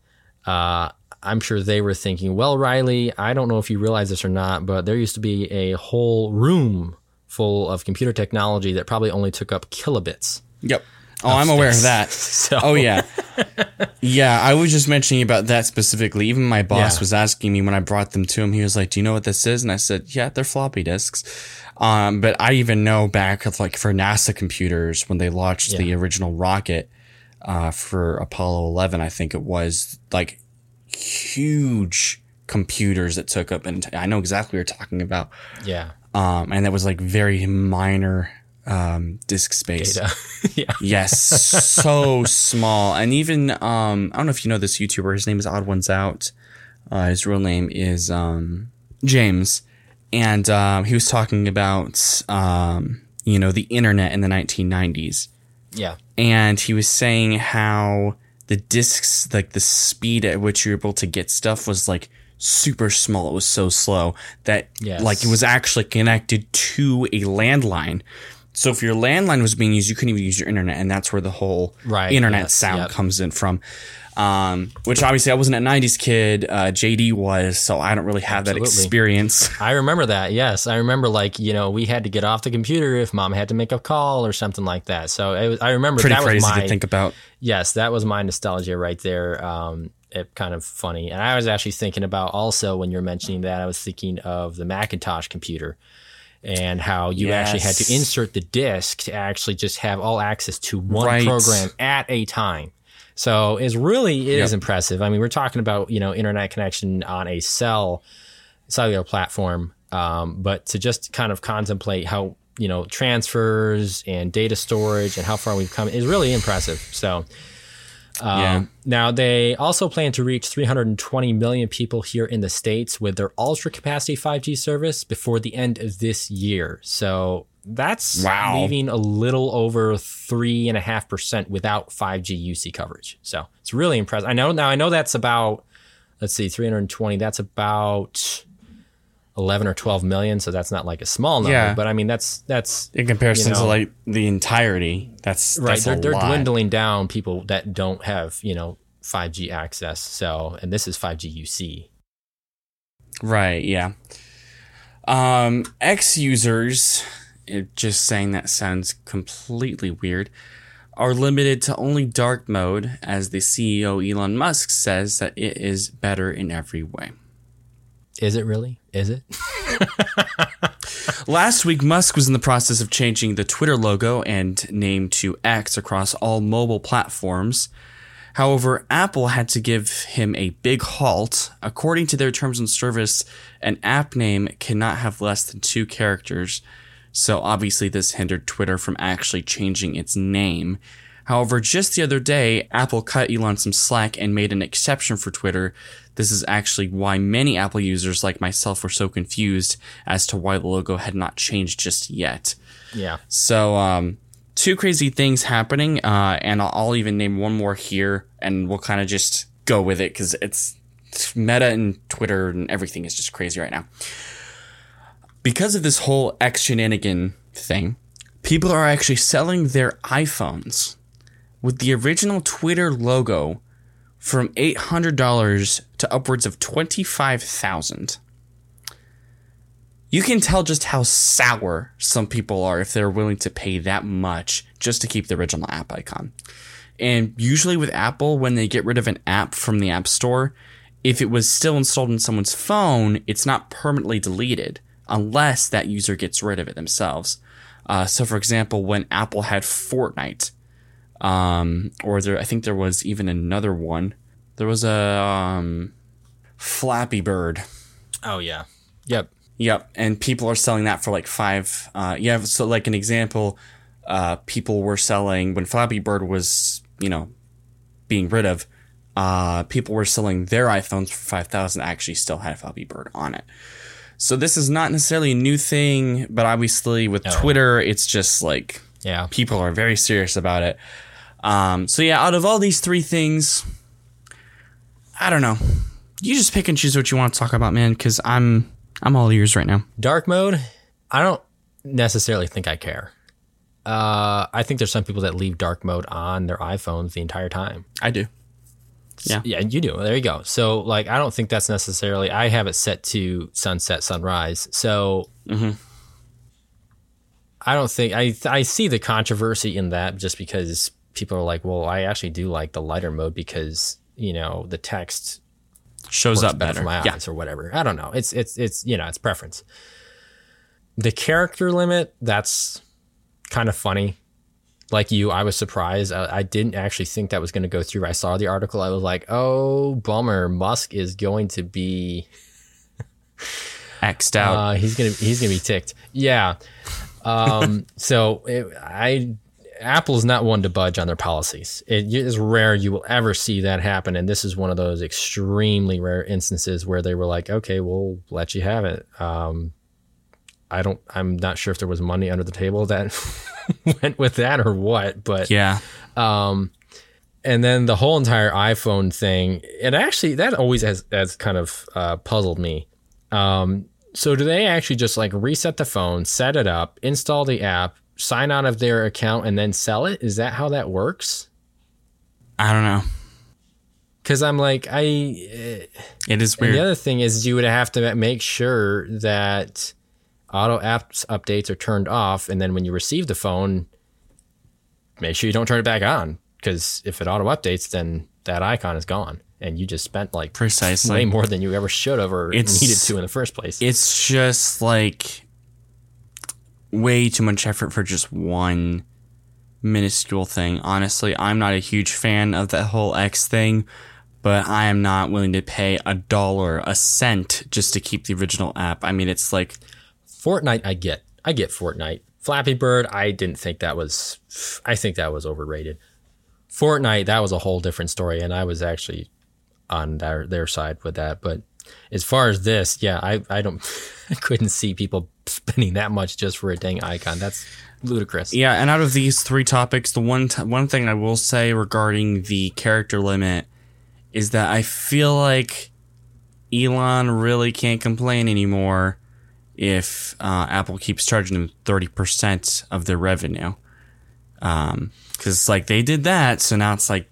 Speaker 1: uh, I'm sure they were thinking, well, Riley, I don't know if you realize this or not, but there used to be a whole room full of computer technology that probably only took up kilobits.
Speaker 2: Yep. Oh, I'm aware of that.
Speaker 1: So-
Speaker 2: Oh yeah, yeah. I was just mentioning about that specifically. Even my boss
Speaker 1: Yeah.
Speaker 2: was asking me when I brought them to him. He was like, "Do you know what this is?" And I said, "Yeah, they're floppy disks." Um, but I even know back of like for NASA computers when they launched the original rocket uh, for Apollo 11, I think it was like huge computers that took up. And I know exactly what you're talking about.
Speaker 1: Yeah.
Speaker 2: Um, and that was like very minor um, disk space.
Speaker 1: Data. yeah.
Speaker 2: Yes, so small. And even um I don't know if you know this YouTuber, his name is Odd Ones Out. Uh, his real name is um James. And um he was talking about um you know the internet in the 1990s.
Speaker 1: Yeah.
Speaker 2: And he was saying how the disks like the speed at which you're able to get stuff was like super small. It was so slow that
Speaker 1: Yes.
Speaker 2: like it was actually connected to a landline. So if your landline was being used, you couldn't even use your internet, and that's where the whole
Speaker 1: Right,
Speaker 2: internet
Speaker 1: yes,
Speaker 2: sound
Speaker 1: yep.
Speaker 2: comes in from. Um, which obviously I wasn't a '90s kid. Uh, JD was, so I don't really have that
Speaker 1: Absolutely.
Speaker 2: experience.
Speaker 1: I remember that. Yes, I remember. Like you know, we had to get off the computer if mom had to make a call or something like that. So it was, I remember
Speaker 2: Pretty
Speaker 1: that
Speaker 2: crazy
Speaker 1: was my
Speaker 2: to think about.
Speaker 1: yes, that was my nostalgia right there. Um, it kind of funny, and I was actually thinking about also when you're mentioning that, I was thinking of the Macintosh computer and how you actually had to insert the disk to actually just have all access to one
Speaker 2: Right.
Speaker 1: program at a time. So it's really it is
Speaker 2: Yep.
Speaker 1: impressive. I mean, we're talking about you know internet connection on a cell cellular platform, um, but to just kind of contemplate how you know transfers and data storage and how far we've come is really impressive. So. Um,
Speaker 2: Yeah.
Speaker 1: Now they also plan to reach 320 million people here in the states with their ultra capacity 5G service before the end of this year. So that's
Speaker 2: Wow.
Speaker 1: leaving a little over three and a half percent without 5G UC coverage. So it's really impressive. I know now. I know that's about let's see, 320. That's about 11 or 12 million. So that's not like a small number,
Speaker 2: Yeah.
Speaker 1: but I mean that's that's
Speaker 2: In comparison
Speaker 1: You know.
Speaker 2: to like the entirety, that's
Speaker 1: right
Speaker 2: That's
Speaker 1: they're,
Speaker 2: a
Speaker 1: they're
Speaker 2: lot.
Speaker 1: dwindling down people that don't have you know 5g access so and this is 5g uc
Speaker 2: Right, yeah. Um, X users, it, just saying that sounds completely weird, are limited to only dark mode, as the CEO Elon Musk says that it is better in every way.
Speaker 1: Is it really? Is it?
Speaker 2: Last week, Musk was in the process of changing the Twitter logo and name to X across all mobile platforms. However, Apple had to give him a big halt. According to their terms and service, an app name cannot have less than two characters. So obviously, this hindered Twitter from actually changing its name. However, just the other day, Apple cut Elon some slack and made an exception for Twitter. This is actually why many Apple users like myself were so confused as to why the logo had not changed just yet.
Speaker 1: Yeah.
Speaker 2: So, um, two crazy things happening, uh, and I'll, I'll even name one more here, and we'll kind of just go with it because it's Meta and Twitter and everything is just crazy right now. Because of this whole X shenanigan thing, people are actually selling their iPhones with the original Twitter logo from $800 to upwards of 25000 You can tell just how sour some people are if they're willing to pay that much just to keep the original app icon. And usually with Apple, when they get rid of an app from the App Store, if it was still installed in someone's phone, it's not permanently deleted unless that user gets rid of it themselves. Uh, so, for example, when Apple had Fortnite, um, or there, I think there was even another one. There was a um, Flappy Bird.
Speaker 1: Oh yeah. Yep.
Speaker 2: Yep, and people are selling that for like five. Uh, yeah, so like an example, uh, people were selling when Flappy Bird was, you know, being rid of. Uh, people were selling their iPhones for five thousand. Actually, still had Flappy Bird on it. So this is not necessarily a new thing, but obviously with Twitter, it's just like
Speaker 1: Yeah.
Speaker 2: people are very serious about it. Um, so yeah, out of all these three things, I don't know. You just pick and choose what you want to talk about, man. Because I'm I'm all ears right now.
Speaker 1: Dark mode. I don't necessarily think I care. Uh, I think there's some people that leave dark mode on their iPhones the entire time.
Speaker 2: I do. Yeah.
Speaker 1: Yeah, you do. There you go. So, like, I don't think that's necessarily. I have it set to sunset, sunrise. So, mm-hmm. I don't think I. I see the controversy in that just because people are like, well, I actually do like the lighter mode because you know the text
Speaker 2: Shows up
Speaker 1: better
Speaker 2: better.
Speaker 1: for my
Speaker 2: yeah.
Speaker 1: eyes or whatever. I don't know. It's it's it's you know it's preference. The character limit that's kind of funny. Like you, I was surprised. I, I didn't actually think that was going to go through. I saw the article. I was like, oh bummer. Musk is going to be
Speaker 2: X'd out.
Speaker 1: uh, he's gonna he's gonna be ticked. Yeah. Um, so it, I Apple's not one to budge on their policies. It is rare you will ever see that happen, and this is one of those extremely rare instances where they were like, "Okay, we'll let you have it." Um, I don't. I'm not sure if there was money under the table that went with that or what, but
Speaker 2: yeah.
Speaker 1: um, and then the whole entire iPhone thing, it actually that always has has kind of uh, puzzled me. Um, so do they actually just like reset the phone, set it up, install the app, sign out of their account, and then sell it? Is that how that works?
Speaker 2: I don't know.
Speaker 1: Because I'm like, I.
Speaker 2: It is weird.
Speaker 1: the other thing is, you would have to make sure that auto apps updates are turned off, and then when you receive the phone, make sure you don't turn it back on. Because if it auto updates, then that icon is gone, and you just spent like
Speaker 2: Precisely.
Speaker 1: way more than you ever should have or
Speaker 2: It's-
Speaker 1: needed to in the first place.
Speaker 2: it's just like way too much effort for just one minuscule thing. Honestly, I'm not a huge fan of that whole X thing, but I am not willing to pay a dollar, a cent just to keep the original app. I mean, it's like
Speaker 1: Fortnite, I get, I get Fortnite. Flappy Bird, I didn't think that was, I think that was overrated. Fortnite, that was a whole different story, and I was actually on their their side with that. But as far as this, yeah, I I don't, I couldn't see people spending that much just for a dang icon. That's ludicrous.
Speaker 2: Yeah, and out of these three topics, the one t- one thing I will say regarding the character limit is that I feel like Elon really can't complain anymore if uh, Apple keeps charging them thirty percent of their revenue. Um, because like they did that, so now it's like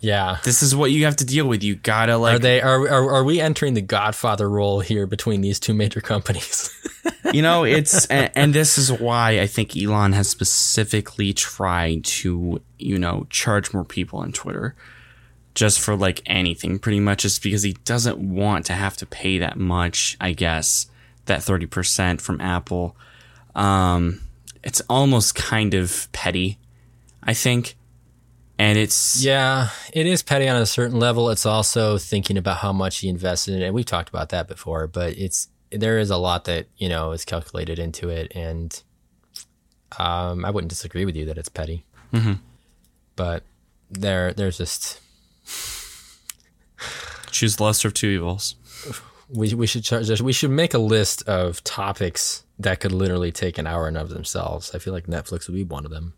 Speaker 1: Yeah.
Speaker 2: this is what you have to deal with. You gotta like
Speaker 1: Are they are, are are we entering the Godfather role here between these two major companies?
Speaker 2: you know, it's and, and this is why I think Elon has specifically tried to, you know, charge more people on Twitter just for like anything pretty much just because he doesn't want to have to pay that much, I guess, that 30% from Apple. Um it's almost kind of petty, I think. And it's
Speaker 1: Yeah, it is petty on a certain level. It's also thinking about how much he invested in it. We've talked about that before, but it's there is a lot that, you know, is calculated into it and um, I wouldn't disagree with you that it's petty.
Speaker 2: Mm-hmm.
Speaker 1: But there there's just
Speaker 2: choose the lesser of two evils.
Speaker 1: We we should charge we should make a list of topics that could literally take an hour and of themselves. I feel like Netflix would be one of them.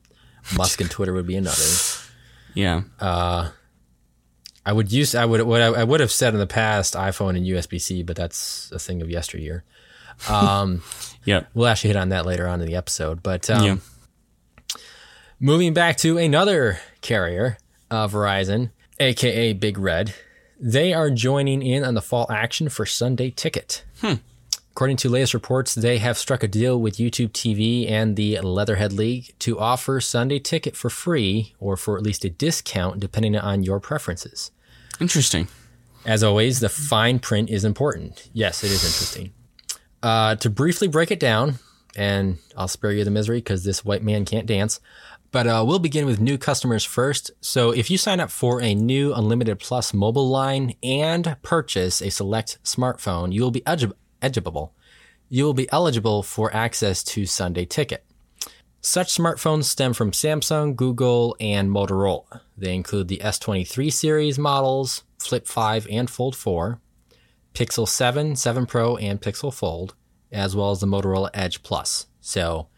Speaker 1: Musk and Twitter would be another.
Speaker 2: Yeah.
Speaker 1: I would use I would what I, I would have said in the past iPhone and USB C, but that's a thing of yesteryear. Um,
Speaker 2: Yep.
Speaker 1: we'll actually hit on that later on in the episode. But um,
Speaker 2: Yeah.
Speaker 1: moving back to another carrier, uh, Verizon, aka Big Red, they are joining in on the fall action for Sunday Ticket. According to latest reports, they have struck a deal with YouTube TV and the Leatherhead League to offer Sunday Ticket for free or for at least a discount, depending on your preferences.
Speaker 2: Interesting.
Speaker 1: As always, the fine print is important. Yes, it is interesting. Uh, to briefly break it down, and I'll spare you the misery because this white man can't dance. But uh, we'll begin with new customers first. So if you sign up for a new Unlimited Plus mobile line and purchase a select smartphone, you will be eligible. You will be eligible for access to Sunday Ticket. Such smartphones stem from Samsung, Google, and Motorola. They include the S23 series models, Flip 5 and Fold 4, Pixel 7, 7 Pro, and Pixel Fold, as well as the Motorola Edge Plus. So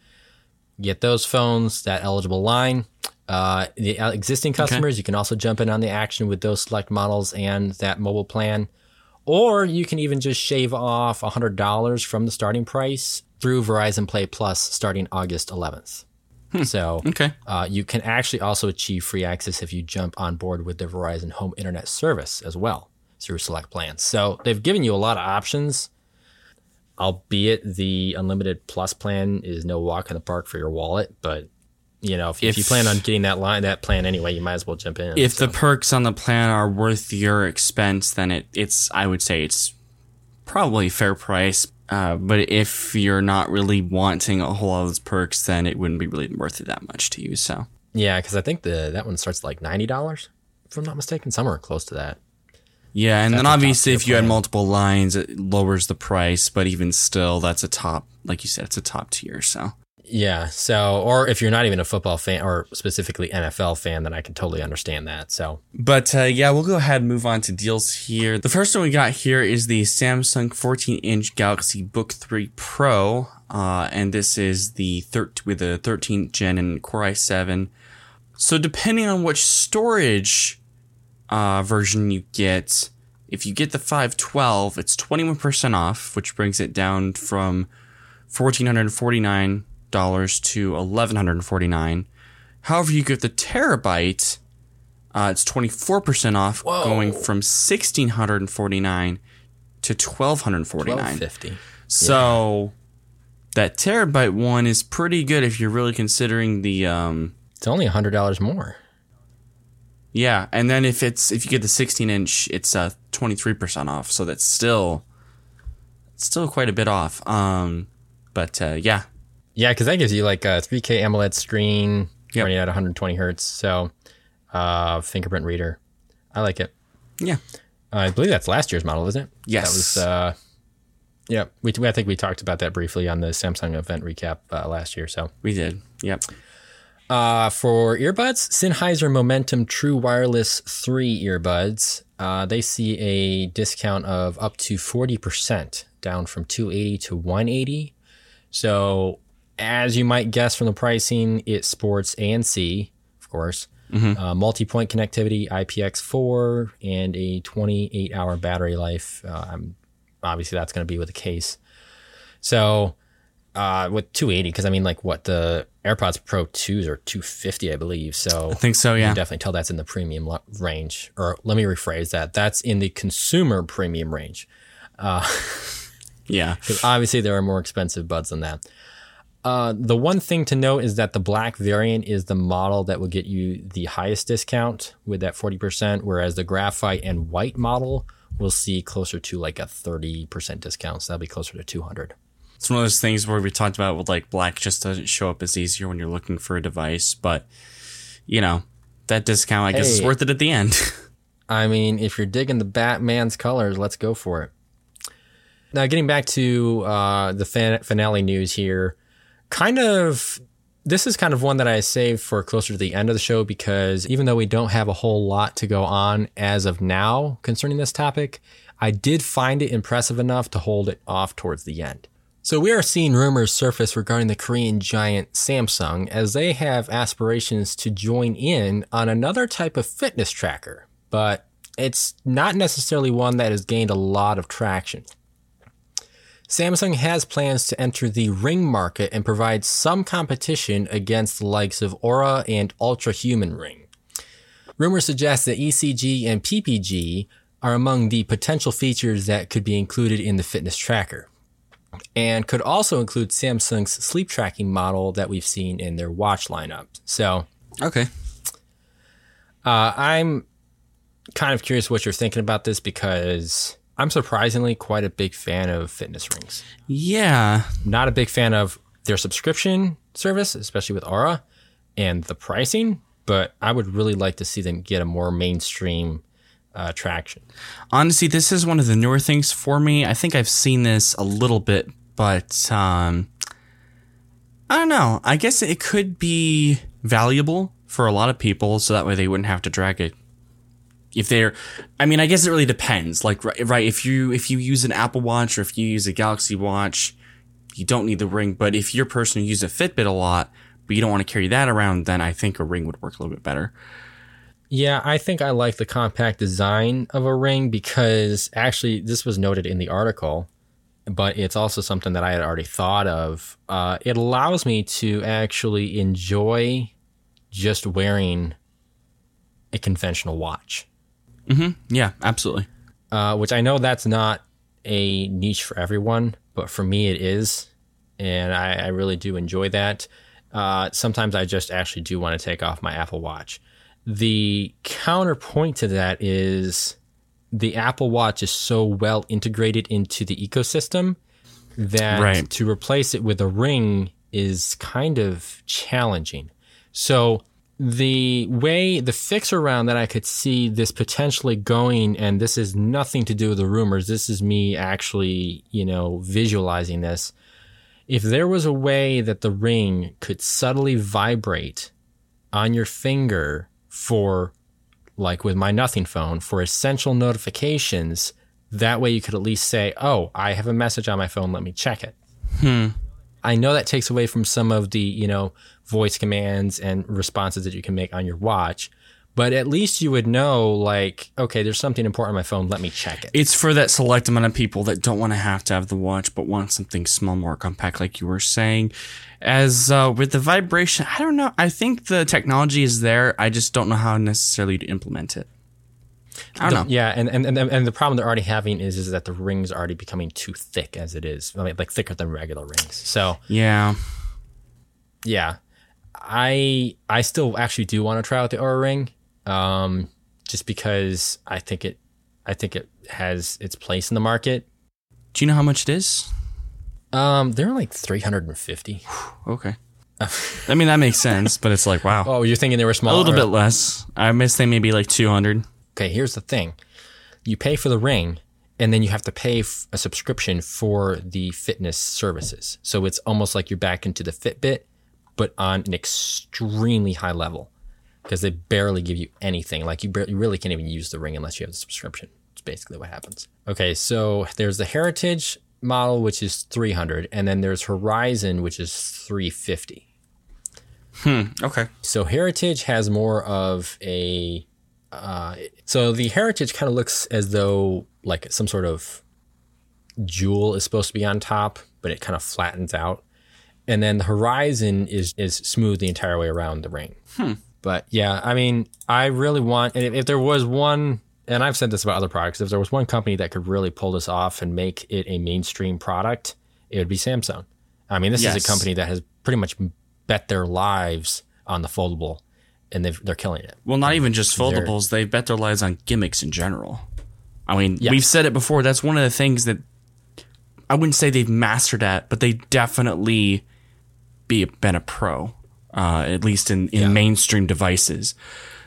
Speaker 1: get those phones, that eligible line. Uh, the uh, existing customers, you can also jump in on the action with those select models and that mobile plan. Or you can even just shave off $100 from the starting price through Verizon Play Plus starting August 11th. So
Speaker 2: Okay.
Speaker 1: uh, you can actually also achieve free access if you jump on board with the Verizon Home Internet Service as well through select plans. So they've given you a lot of options, albeit the unlimited plus plan is no walk in the park for your wallet. But you know, if, if, you plan on getting that line, that plan anyway, you might as well jump in.
Speaker 2: If the perks on the plan are worth your expense, then it, it's I would say it's probably fair price. Uh, but if you're not really wanting a whole lot of those perks, then it wouldn't be really worth it that much to you. So
Speaker 1: yeah, because I think the that one starts at like ninety dollars, if I'm not mistaken, somewhere close to that.
Speaker 2: Yeah, and then obviously if you had multiple lines, it lowers the price. But even still, that's a top, like you said, it's a top tier. So
Speaker 1: Yeah. So, or if you're not even a football fan or specifically NFL fan, then I can totally understand that. So,
Speaker 2: But uh, yeah, we'll go ahead and move on to deals here. The first one we got here is the Samsung 14-inch Galaxy Book 3 Pro, uh, and this is the thir- with the 13th gen and Core i7. So depending on which storage uh, version you get, if you get the 512, it's 21% off, which brings it down from $1,449 to $1,149. However, you get the terabyte, uh, it's 24% off,
Speaker 1: Whoa.
Speaker 2: going from 1649 to 1249
Speaker 1: twelve fifty.
Speaker 2: So that terabyte one is pretty good if you're really considering the um
Speaker 1: It's only a hundred dollars more.
Speaker 2: Yeah, and then if it's if you get the 16 inch, it's uh 23% off. So that's still still quite a bit off. Um but uh yeah.
Speaker 1: Yeah, because that gives you like a 3K AMOLED screen
Speaker 2: Yep.
Speaker 1: running at 120 hertz. So, uh, fingerprint reader. I like it.
Speaker 2: Yeah.
Speaker 1: I believe that's last year's model, isn't it?
Speaker 2: Yes.
Speaker 1: That was. Uh, yeah, we, I think we talked about that briefly on the Samsung event recap uh, last year. So,
Speaker 2: We did. Yep.
Speaker 1: Uh, for earbuds, Sennheiser Momentum True Wireless 3 earbuds, uh, they see a discount of up to 40%, down from 280 to 180. So, as you might guess from the pricing, it sports ANC, of course, uh, multi point connectivity, IPX4, and a 28 hour battery life. Uh, I'm, obviously, that's going to be with the case. So, uh, with 280 because I mean like what the AirPods Pro 2s are 250 I believe so
Speaker 2: I think so,
Speaker 1: you
Speaker 2: yeah.
Speaker 1: can definitely tell that's in the premium lo- range or let me rephrase that that's in the consumer premium range
Speaker 2: Yeah.
Speaker 1: Because obviously there are more expensive buds than that. Uh, the one thing to note is that the black variant is the model that will get you the highest discount with that 40%, whereas the graphite and white model will see closer to like a 30% discount. So that'll be closer to 200.
Speaker 2: It's one of those things where we talked about with like black just doesn't show up as easier when you're looking for a device, but you know, that discount I guess is worth it at the end.
Speaker 1: I mean, if you're digging the Batman's colors, let's go for it. Now, getting back to uh, the fin- finale news here, kind of, this is kind of one that I saved for closer to the end of the show because even though we don't have a whole lot to go on as of now concerning this topic, I did find it impressive enough to hold it off towards the end. So we are seeing rumors surface regarding the Korean giant Samsung as they have aspirations to join in on another type of fitness tracker, but it's not necessarily one that has gained a lot of traction. Samsung has plans to enter the ring market and provide some competition against the likes of Oura and Ultrahuman Ring. Rumors suggest that ECG and PPG are among the potential features that could be included in the fitness tracker and could also include Samsung's sleep tracking model that we've seen in their watch lineup. So
Speaker 2: okay.
Speaker 1: uh, I'm kind of curious what you're thinking about this because I'm surprisingly quite a big fan of fitness rings.
Speaker 2: Yeah.
Speaker 1: Not a big fan of their subscription service, especially with Oura and the pricing, but I would really like to see them get a more mainstream uh, traction.
Speaker 2: Honestly, this is one of the newer things for me. I think I've seen this a little bit, but um, I don't know. I guess it could be valuable for a lot of people, so that way they wouldn't have to drag it. If they're, I mean, I guess it really depends. Like, right, if you if you use an Apple Watch or if you use a Galaxy Watch, you don't need the ring. But if you're a person who uses a Fitbit a lot, but you don't want to carry that around, then I think a ring would work a little bit better.
Speaker 1: Yeah, I think I like the compact design of a ring because actually, this was noted in the article, but it's also something that I had already thought of. Uh, it allows me to actually enjoy just wearing a conventional watch, Hmm.
Speaker 2: Yeah, absolutely.
Speaker 1: uh, which I know that's not a niche for everyone, but for me it is. And I, I really do enjoy that. Uh, sometimes I just actually do want to take off my Apple Watch. The counterpoint to that is the Apple Watch is so well integrated into the ecosystem that
Speaker 2: Right.
Speaker 1: to replace it with a ring is kind of challenging. So the way the fix around that I could see this potentially going, and this is nothing to do with the rumors. This is me actually, you know, visualizing this. If there was a way that the ring could subtly vibrate on your finger for, like with my Nothing phone, for essential notifications, that way you could at least say, oh, I have a message on my phone, let me check it. Hmm. I know that takes away from some of the, you know, voice commands and responses that you can make on your watch, but at least you would know, like, okay, there's something important on my phone. Let me check it.
Speaker 2: It's for that select amount of people that don't want to have to have the watch, but want something small, more compact, like you were saying. As uh, with the vibration, I don't know. I think the technology is there. I just don't know how necessarily to implement it. I don't know.
Speaker 1: Yeah, and, and and and the problem they're already having is is that the rings are already becoming too thick as it is, I mean, like thicker than regular rings. So
Speaker 2: Yeah.
Speaker 1: yeah, I I still actually do want to try out the Oura ring, um, just because I think it I think it has its place in the market.
Speaker 2: Do you know how much it is?
Speaker 1: Um, they're like three hundred and fifty.
Speaker 2: Okay. I mean, that makes sense, but it's like, wow.
Speaker 1: Oh, you're thinking they were small?
Speaker 2: a little bit less. I miss they maybe like 200.
Speaker 1: Okay, here's the thing: you pay for the ring, and then you have to pay f- a subscription for the fitness services. So it's almost like you're back into the Fitbit, but on an extremely high level, because they barely give you anything. Like you, bar- you really can't even use the ring unless you have the subscription. It's basically what happens. Okay, so there's the Heritage model, which is 300, and then there's Horizon, which is 350. Hmm.
Speaker 2: Okay.
Speaker 1: So Heritage has more of a. Uh, so the Heritage kind of looks as though like some sort of jewel is supposed to be on top, but it kind of flattens out. And then the Horizon is is smooth the entire way around the ring. But yeah, I mean, I really want, and if, if there was one and I've said this about other products. If there was one company that could really pull this off and make it a mainstream product, it would be Samsung. I mean, this
Speaker 2: Yes.
Speaker 1: is a company that has pretty much bet their lives on the foldable, and they've, they're killing it.
Speaker 2: Well, not even just foldables. They bet their lives on gimmicks in general. I mean,
Speaker 1: Yes.
Speaker 2: we've said it before. That's one of the things that I wouldn't say they've mastered at, but they definitely be been a pro, uh, at least in, in mainstream devices.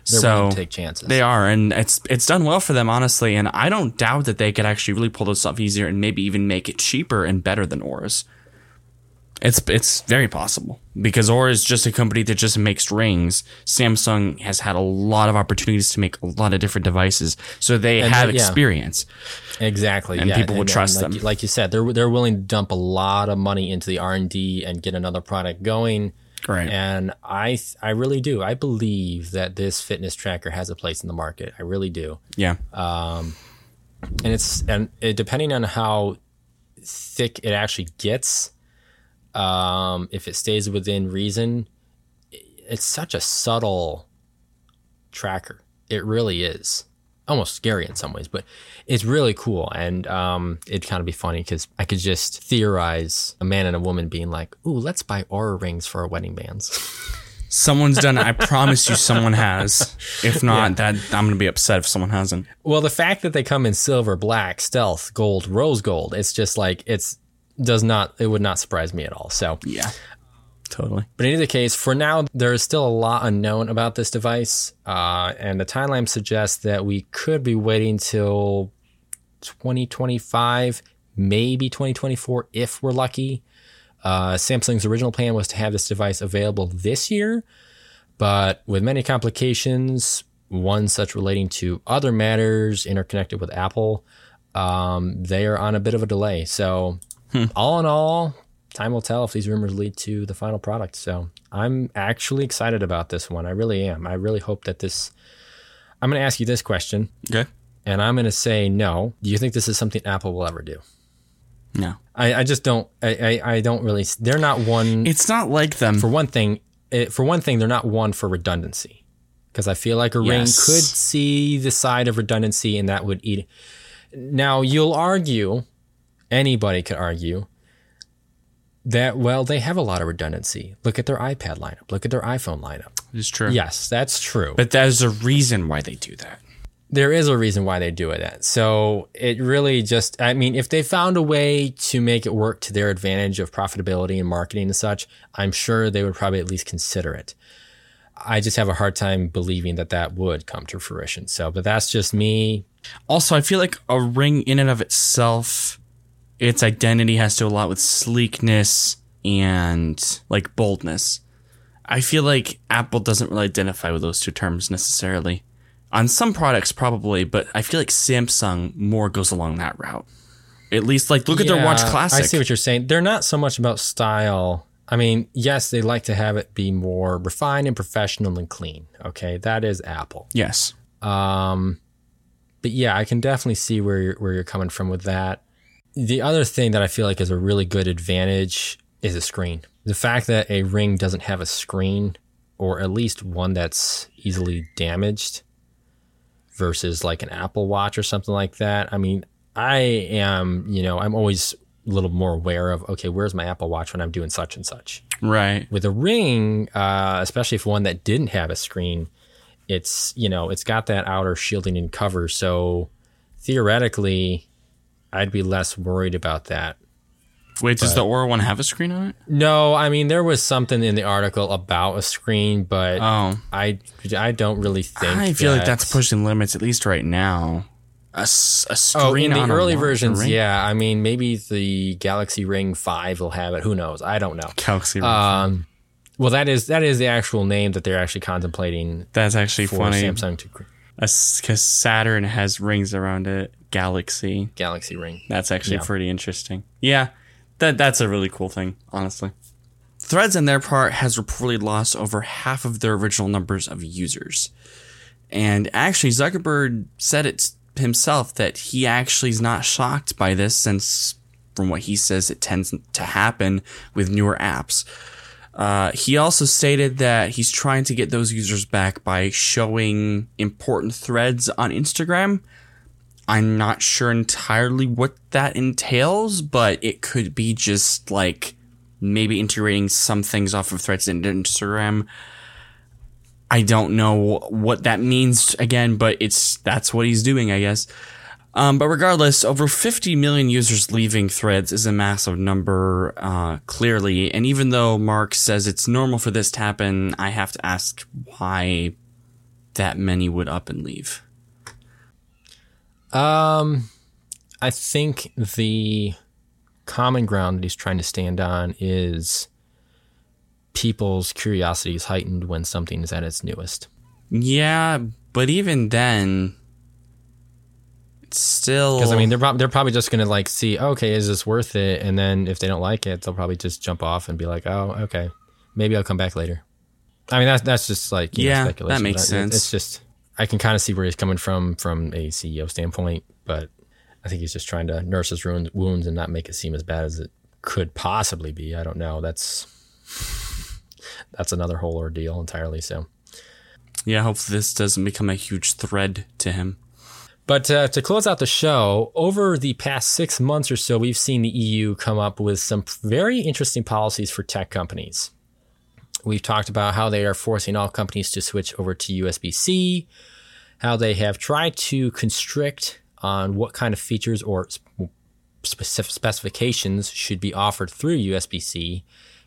Speaker 1: They're
Speaker 2: so
Speaker 1: take chances.
Speaker 2: they are, and it's it's done well for them, honestly. And I don't doubt that they could actually really pull this off easier and maybe even make it cheaper and better than Oura's. It's it's very possible because Aura is just a company that just makes rings. Samsung has had a lot of opportunities to make a lot of different devices, so they
Speaker 1: And
Speaker 2: have
Speaker 1: they- yeah.
Speaker 2: experience.
Speaker 1: Exactly,
Speaker 2: And people would trust
Speaker 1: like,
Speaker 2: them.
Speaker 1: you- Like you said, they're they're willing to dump a lot of money into the R and D and get another product going.
Speaker 2: Right.
Speaker 1: And I th- I really do. I believe that this fitness tracker has a place in the market. I really do.
Speaker 2: Yeah, Um,
Speaker 1: and it's and it, depending on how thick it actually gets um if it stays within reason it's such a subtle tracker it really is almost scary in some ways but it's really cool and um it'd kind of be funny because i could just theorize a man and a woman being like ooh let's buy Oura rings for our wedding bands
Speaker 2: someone's done it. I promise you, someone has. If not, that I'm gonna be upset if someone hasn't.
Speaker 1: Well, the fact that they come in silver, black, stealth, gold, rose gold, it's just like it's does not it would not surprise me at all. So,
Speaker 2: Yeah, totally.
Speaker 1: but in either case, for now there is still a lot unknown about this device, uh, and the timeline suggests that we could be waiting till 2025, maybe 2024 if we're lucky. Uh, Samsung's original plan was to have this device available this year, but with many complications, one such relating to other matters interconnected with Apple, um, they are on a bit of a delay. So, all in all, time will tell if these rumors lead to the final product. So, I'm actually excited about this one. I really am. I really hope that this. I'm going to ask you this question,
Speaker 2: Okay.
Speaker 1: and I'm going to say no. Do you think this is something Apple will ever do?
Speaker 2: No,
Speaker 1: I, I just don't. I, I, I don't really. They're not one
Speaker 2: it's not like them.
Speaker 1: for one thing, it, for one thing, they're not one for redundancy. Because I feel like a ring could see the side of redundancy, and that would eat. Now you'll argue, anybody could argue that well they have a lot of redundancy. Look at their iPad lineup. Look at their iPhone lineup.
Speaker 2: it's true.
Speaker 1: Yes, that's true.
Speaker 2: but there's a reason why they do that.
Speaker 1: there is a reason why they do it. So it really just, I mean, if they found a way to make it work to their advantage of profitability and marketing and such, I'm sure they would probably at least consider it. I just have a hard time believing that that would come to fruition. So, but that's just me.
Speaker 2: Also, I feel like a ring in and of itself, its identity has to a lot with sleekness and like boldness. I feel like Apple doesn't really identify with those two terms necessarily. On some products, probably, but I feel like Samsung more goes along that route. At least, like, look at their Watch
Speaker 1: Yeah,
Speaker 2: Classic.
Speaker 1: I see what you're saying. They're not so much about style. I mean, yes, they like to have it be more refined and professional and clean. Okay, that is Apple.
Speaker 2: yes.
Speaker 1: Um, but yeah, I can definitely see where you're, where you're coming from with that. The other thing that I feel like is a really good advantage is a screen. The fact that a ring doesn't have a screen, or at least one that's easily damaged, versus like an Apple Watch or something like that. I mean, I am, you know, I'm always a little more aware of okay, where's my Apple Watch when I'm doing such and such
Speaker 2: Right.
Speaker 1: with a ring, uh, especially if one that didn't have a screen, it's you know it's got that outer shielding and cover. So theoretically, I'd be less worried about that.
Speaker 2: Wait, does the Oura one have a screen on it?
Speaker 1: No, I mean there was something in the article about a screen, but
Speaker 2: Oh.
Speaker 1: I I don't really think.
Speaker 2: I feel like that's pushing limits, at least right now. A, a screen
Speaker 1: Oh, in the early versions, yeah. I mean, maybe the Galaxy Ring Five will have it. Who knows? I don't know.
Speaker 2: Galaxy Ring.
Speaker 1: Um, well, that is that is the actual name that they're actually contemplating
Speaker 2: That's actually funny.
Speaker 1: Samsung to
Speaker 2: Because Saturn has rings around it. Galaxy.
Speaker 1: Galaxy Ring.
Speaker 2: That's actually
Speaker 1: Yeah.
Speaker 2: pretty interesting. Yeah, that that's a really cool thing, honestly. Threads, on their part, has reportedly lost over half of their original numbers of users. And actually, Zuckerberg said it himself that he actually is not shocked by this, since, from what he says, it tends to happen with newer apps. Uh, he also stated that he's trying to get those users back by showing important threads on Instagram. I'm not sure entirely what that entails, but it could be just like maybe integrating some things off of threads into Instagram. I don't know what that means again, but it's that's what he's doing, I guess. Um, but regardless, over 50 million users leaving threads is a massive number, uh, clearly. And even though Mark says it's normal for this to happen, I have to ask why that many would up and leave.
Speaker 1: Um, I think the common ground that he's trying to stand on is people's curiosity is heightened when something is at its newest.
Speaker 2: Yeah, but even then, it's still.
Speaker 1: Because I mean, they're prob- they're probably just gonna like see, okay, is this worth it? And then if they don't like it, they'll probably just jump off and be like, oh, okay, maybe I'll come back later. I mean, that's that's just like you know,
Speaker 2: Yeah, that makes sense.
Speaker 1: It's just I can kind of see where he's coming from from a CEO standpoint, but I think he's just trying to nurse his wounds and not make it seem as bad as it could possibly be. I don't know. That's that's another whole ordeal entirely. So.
Speaker 2: yeah, hopefully this doesn't become a huge thread to him.
Speaker 1: But uh, to close out the show, over the past six months or so, we've seen the EU come up with some very interesting policies for tech companies. We've talked about how they are forcing all companies to switch over to USB C, how they have tried to constrict on what kind of features or specific specifications should be offered through USB C,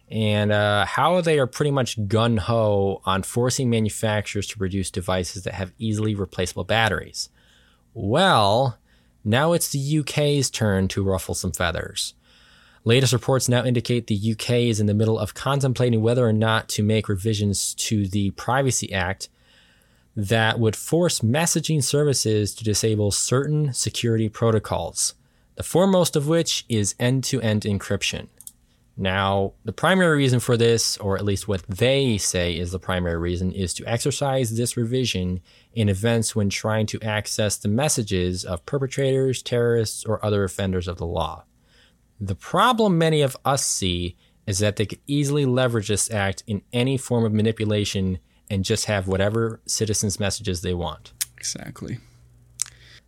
Speaker 1: and uh, how they are pretty much gun ho on forcing manufacturers to produce devices that have easily replaceable batteries. Well, now it's the UK's turn to ruffle some feathers. Latest reports now indicate the UK is in the middle of contemplating whether or not to make revisions to the Privacy Act that would force messaging services to disable certain security protocols, the foremost of which is end to end encryption. Now, the primary reason for this, or at least what they say is the primary reason, is to exercise this revision in events when trying to access the messages of perpetrators, terrorists, or other offenders of the law. The problem many of us see is that they could easily leverage this act in any form of manipulation and just have whatever citizens' messages they want.
Speaker 2: Exactly.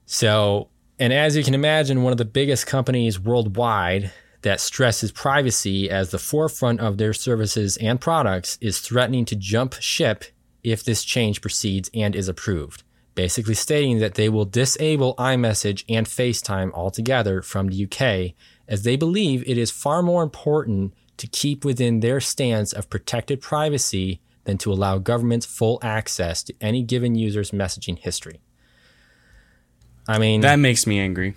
Speaker 1: So, and as you can imagine, one of the biggest companies worldwide that stresses privacy as the forefront of their services and products is threatening to jump ship if this change proceeds and is approved, basically stating that they will disable iMessage and FaceTime altogether from the UK as they believe it is far more important to keep within their stance of protected privacy than to allow governments full access to any given user's messaging history. I mean,
Speaker 2: That makes me angry.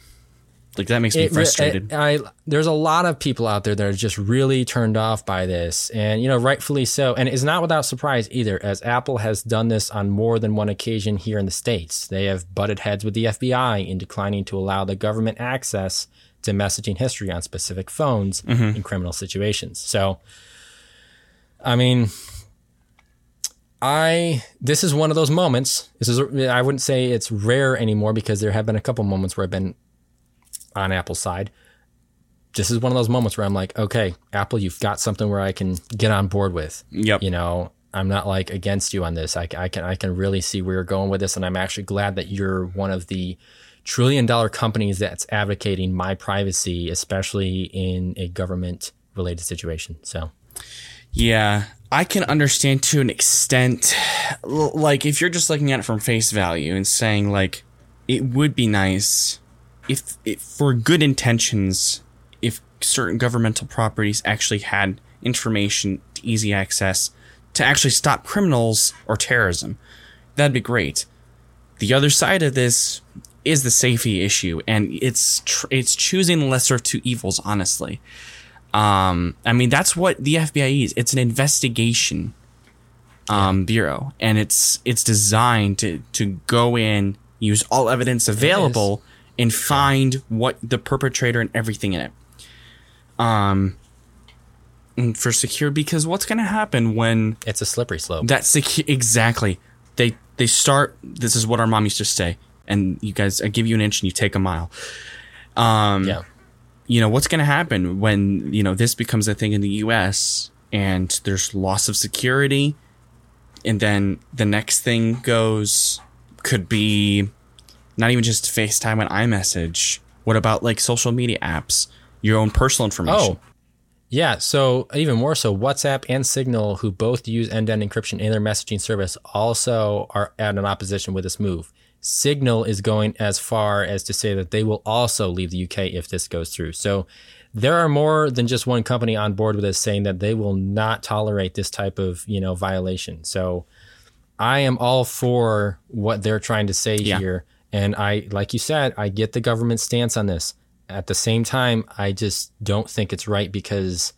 Speaker 2: Like that makes me
Speaker 1: it
Speaker 2: frustrated.
Speaker 1: I, I- there's a lot of people out there that are just really turned off by this, and you know, rightfully so. And it's not without surprise either, as Apple has done this on more than one occasion here in the states. They have butted heads with the FBI in declining to allow the government access to messaging history on specific phones mm-hmm. in criminal situations. So, I mean. I this is one of those moments. This is I wouldn't say it's rare anymore because there have been a couple moments where I've been on Apple's side. This is one of those moments where I'm like, okay, Apple, you've got something where I can get on board with.
Speaker 2: Yep.
Speaker 1: You know, I'm not like against you on this. I, I can I can really see where you're going with this, and I'm actually glad that you're one of the trillion dollar companies that's advocating my privacy, especially in a government related situation. So
Speaker 2: Yeah, I can understand to an extent. Like, if you're just looking at it from face value and saying, like, it would be nice if, if for good intentions, if certain governmental properties actually had information to easy access to actually stop criminals or terrorism. That'd be great. The other side of this is the safety issue, and it's tr- it's choosing the lesser of two evils. Honestly, um, I mean that's what the FBI is. It's an investigation um, bureau, and it's it's designed to to go in, use all evidence available, and find what the perpetrator and everything in it. Um, for secure, because what's going to happen when
Speaker 1: it's a slippery slope.
Speaker 2: that's secu- exactly. They they start. This is what our mom used to say. And you guys, I give you an inch and you take a mile. Um,
Speaker 1: yeah.
Speaker 2: You know what's going to happen when you know this becomes a thing in the U.S. and there's loss of security. And then the next thing goes could be not even just FaceTime and iMessage. What about like social media apps? Your own personal information.
Speaker 1: Oh, yeah. So even more so, WhatsApp and Signal, who both use end-to-end encryption in their messaging service, also are at an opposition with this move. Signal is going as far as to say that they will also leave the UK if this goes through. So there are more than just one company on board with this saying that they will not tolerate this type of, you know, violation. So I am all for what they're trying to say
Speaker 2: Yeah.
Speaker 1: here. And I, like you said, I get the government stance on this. At the same time, I just don't think it's right because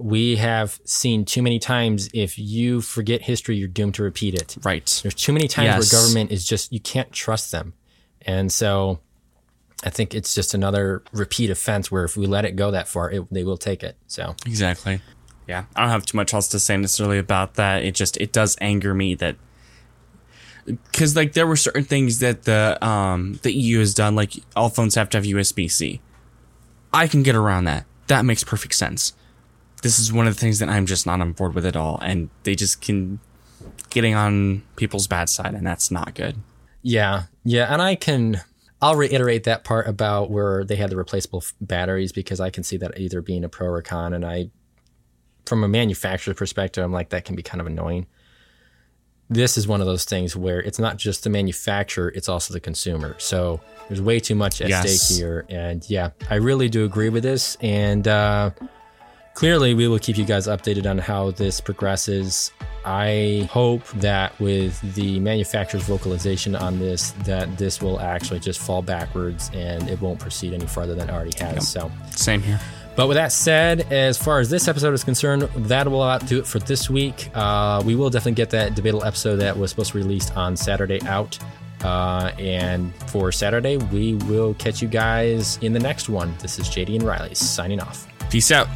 Speaker 1: we have seen too many times if you forget history, you're doomed to repeat it.
Speaker 2: Right.
Speaker 1: There's too many times
Speaker 2: Yes.
Speaker 1: where government is just, you can't trust them. And so I think it's just another repeat offense where if we let it go that far, it, they will take it. So,
Speaker 2: Exactly. Yeah, I don't have too much else to say necessarily about that. It just it does anger me that because like there were certain things that the um the EU has done, like all phones have to have USB C. I can get around that. That makes perfect sense. This is one of the things that I'm just not on board with at all, and they just can getting on people's bad side, and that's not good.
Speaker 1: Yeah, yeah, and I can. I'll reiterate that part about where they had the replaceable f- batteries because I can see that either being a pro or con, and I, from a manufacturer's perspective, I'm like that can be kind of annoying. This is one of those things where it's not just the manufacturer; it's also the consumer. So there's way too much at
Speaker 2: Yes.
Speaker 1: stake here, and yeah, I really do agree with this, and. uh clearly we will keep you guys updated on how this progresses i hope that with the manufacturer's vocalization on this that this will actually just fall backwards and it won't proceed any further than it already has so
Speaker 2: Same here.
Speaker 1: but with that said, as far as this episode is concerned, that will about do it for this week. Uh, we will definitely get that debatable episode that was supposed to be released on Saturday out. Uh, and for Saturday, we will catch you guys in the next one. This is JD and Riley signing off.
Speaker 2: Peace out.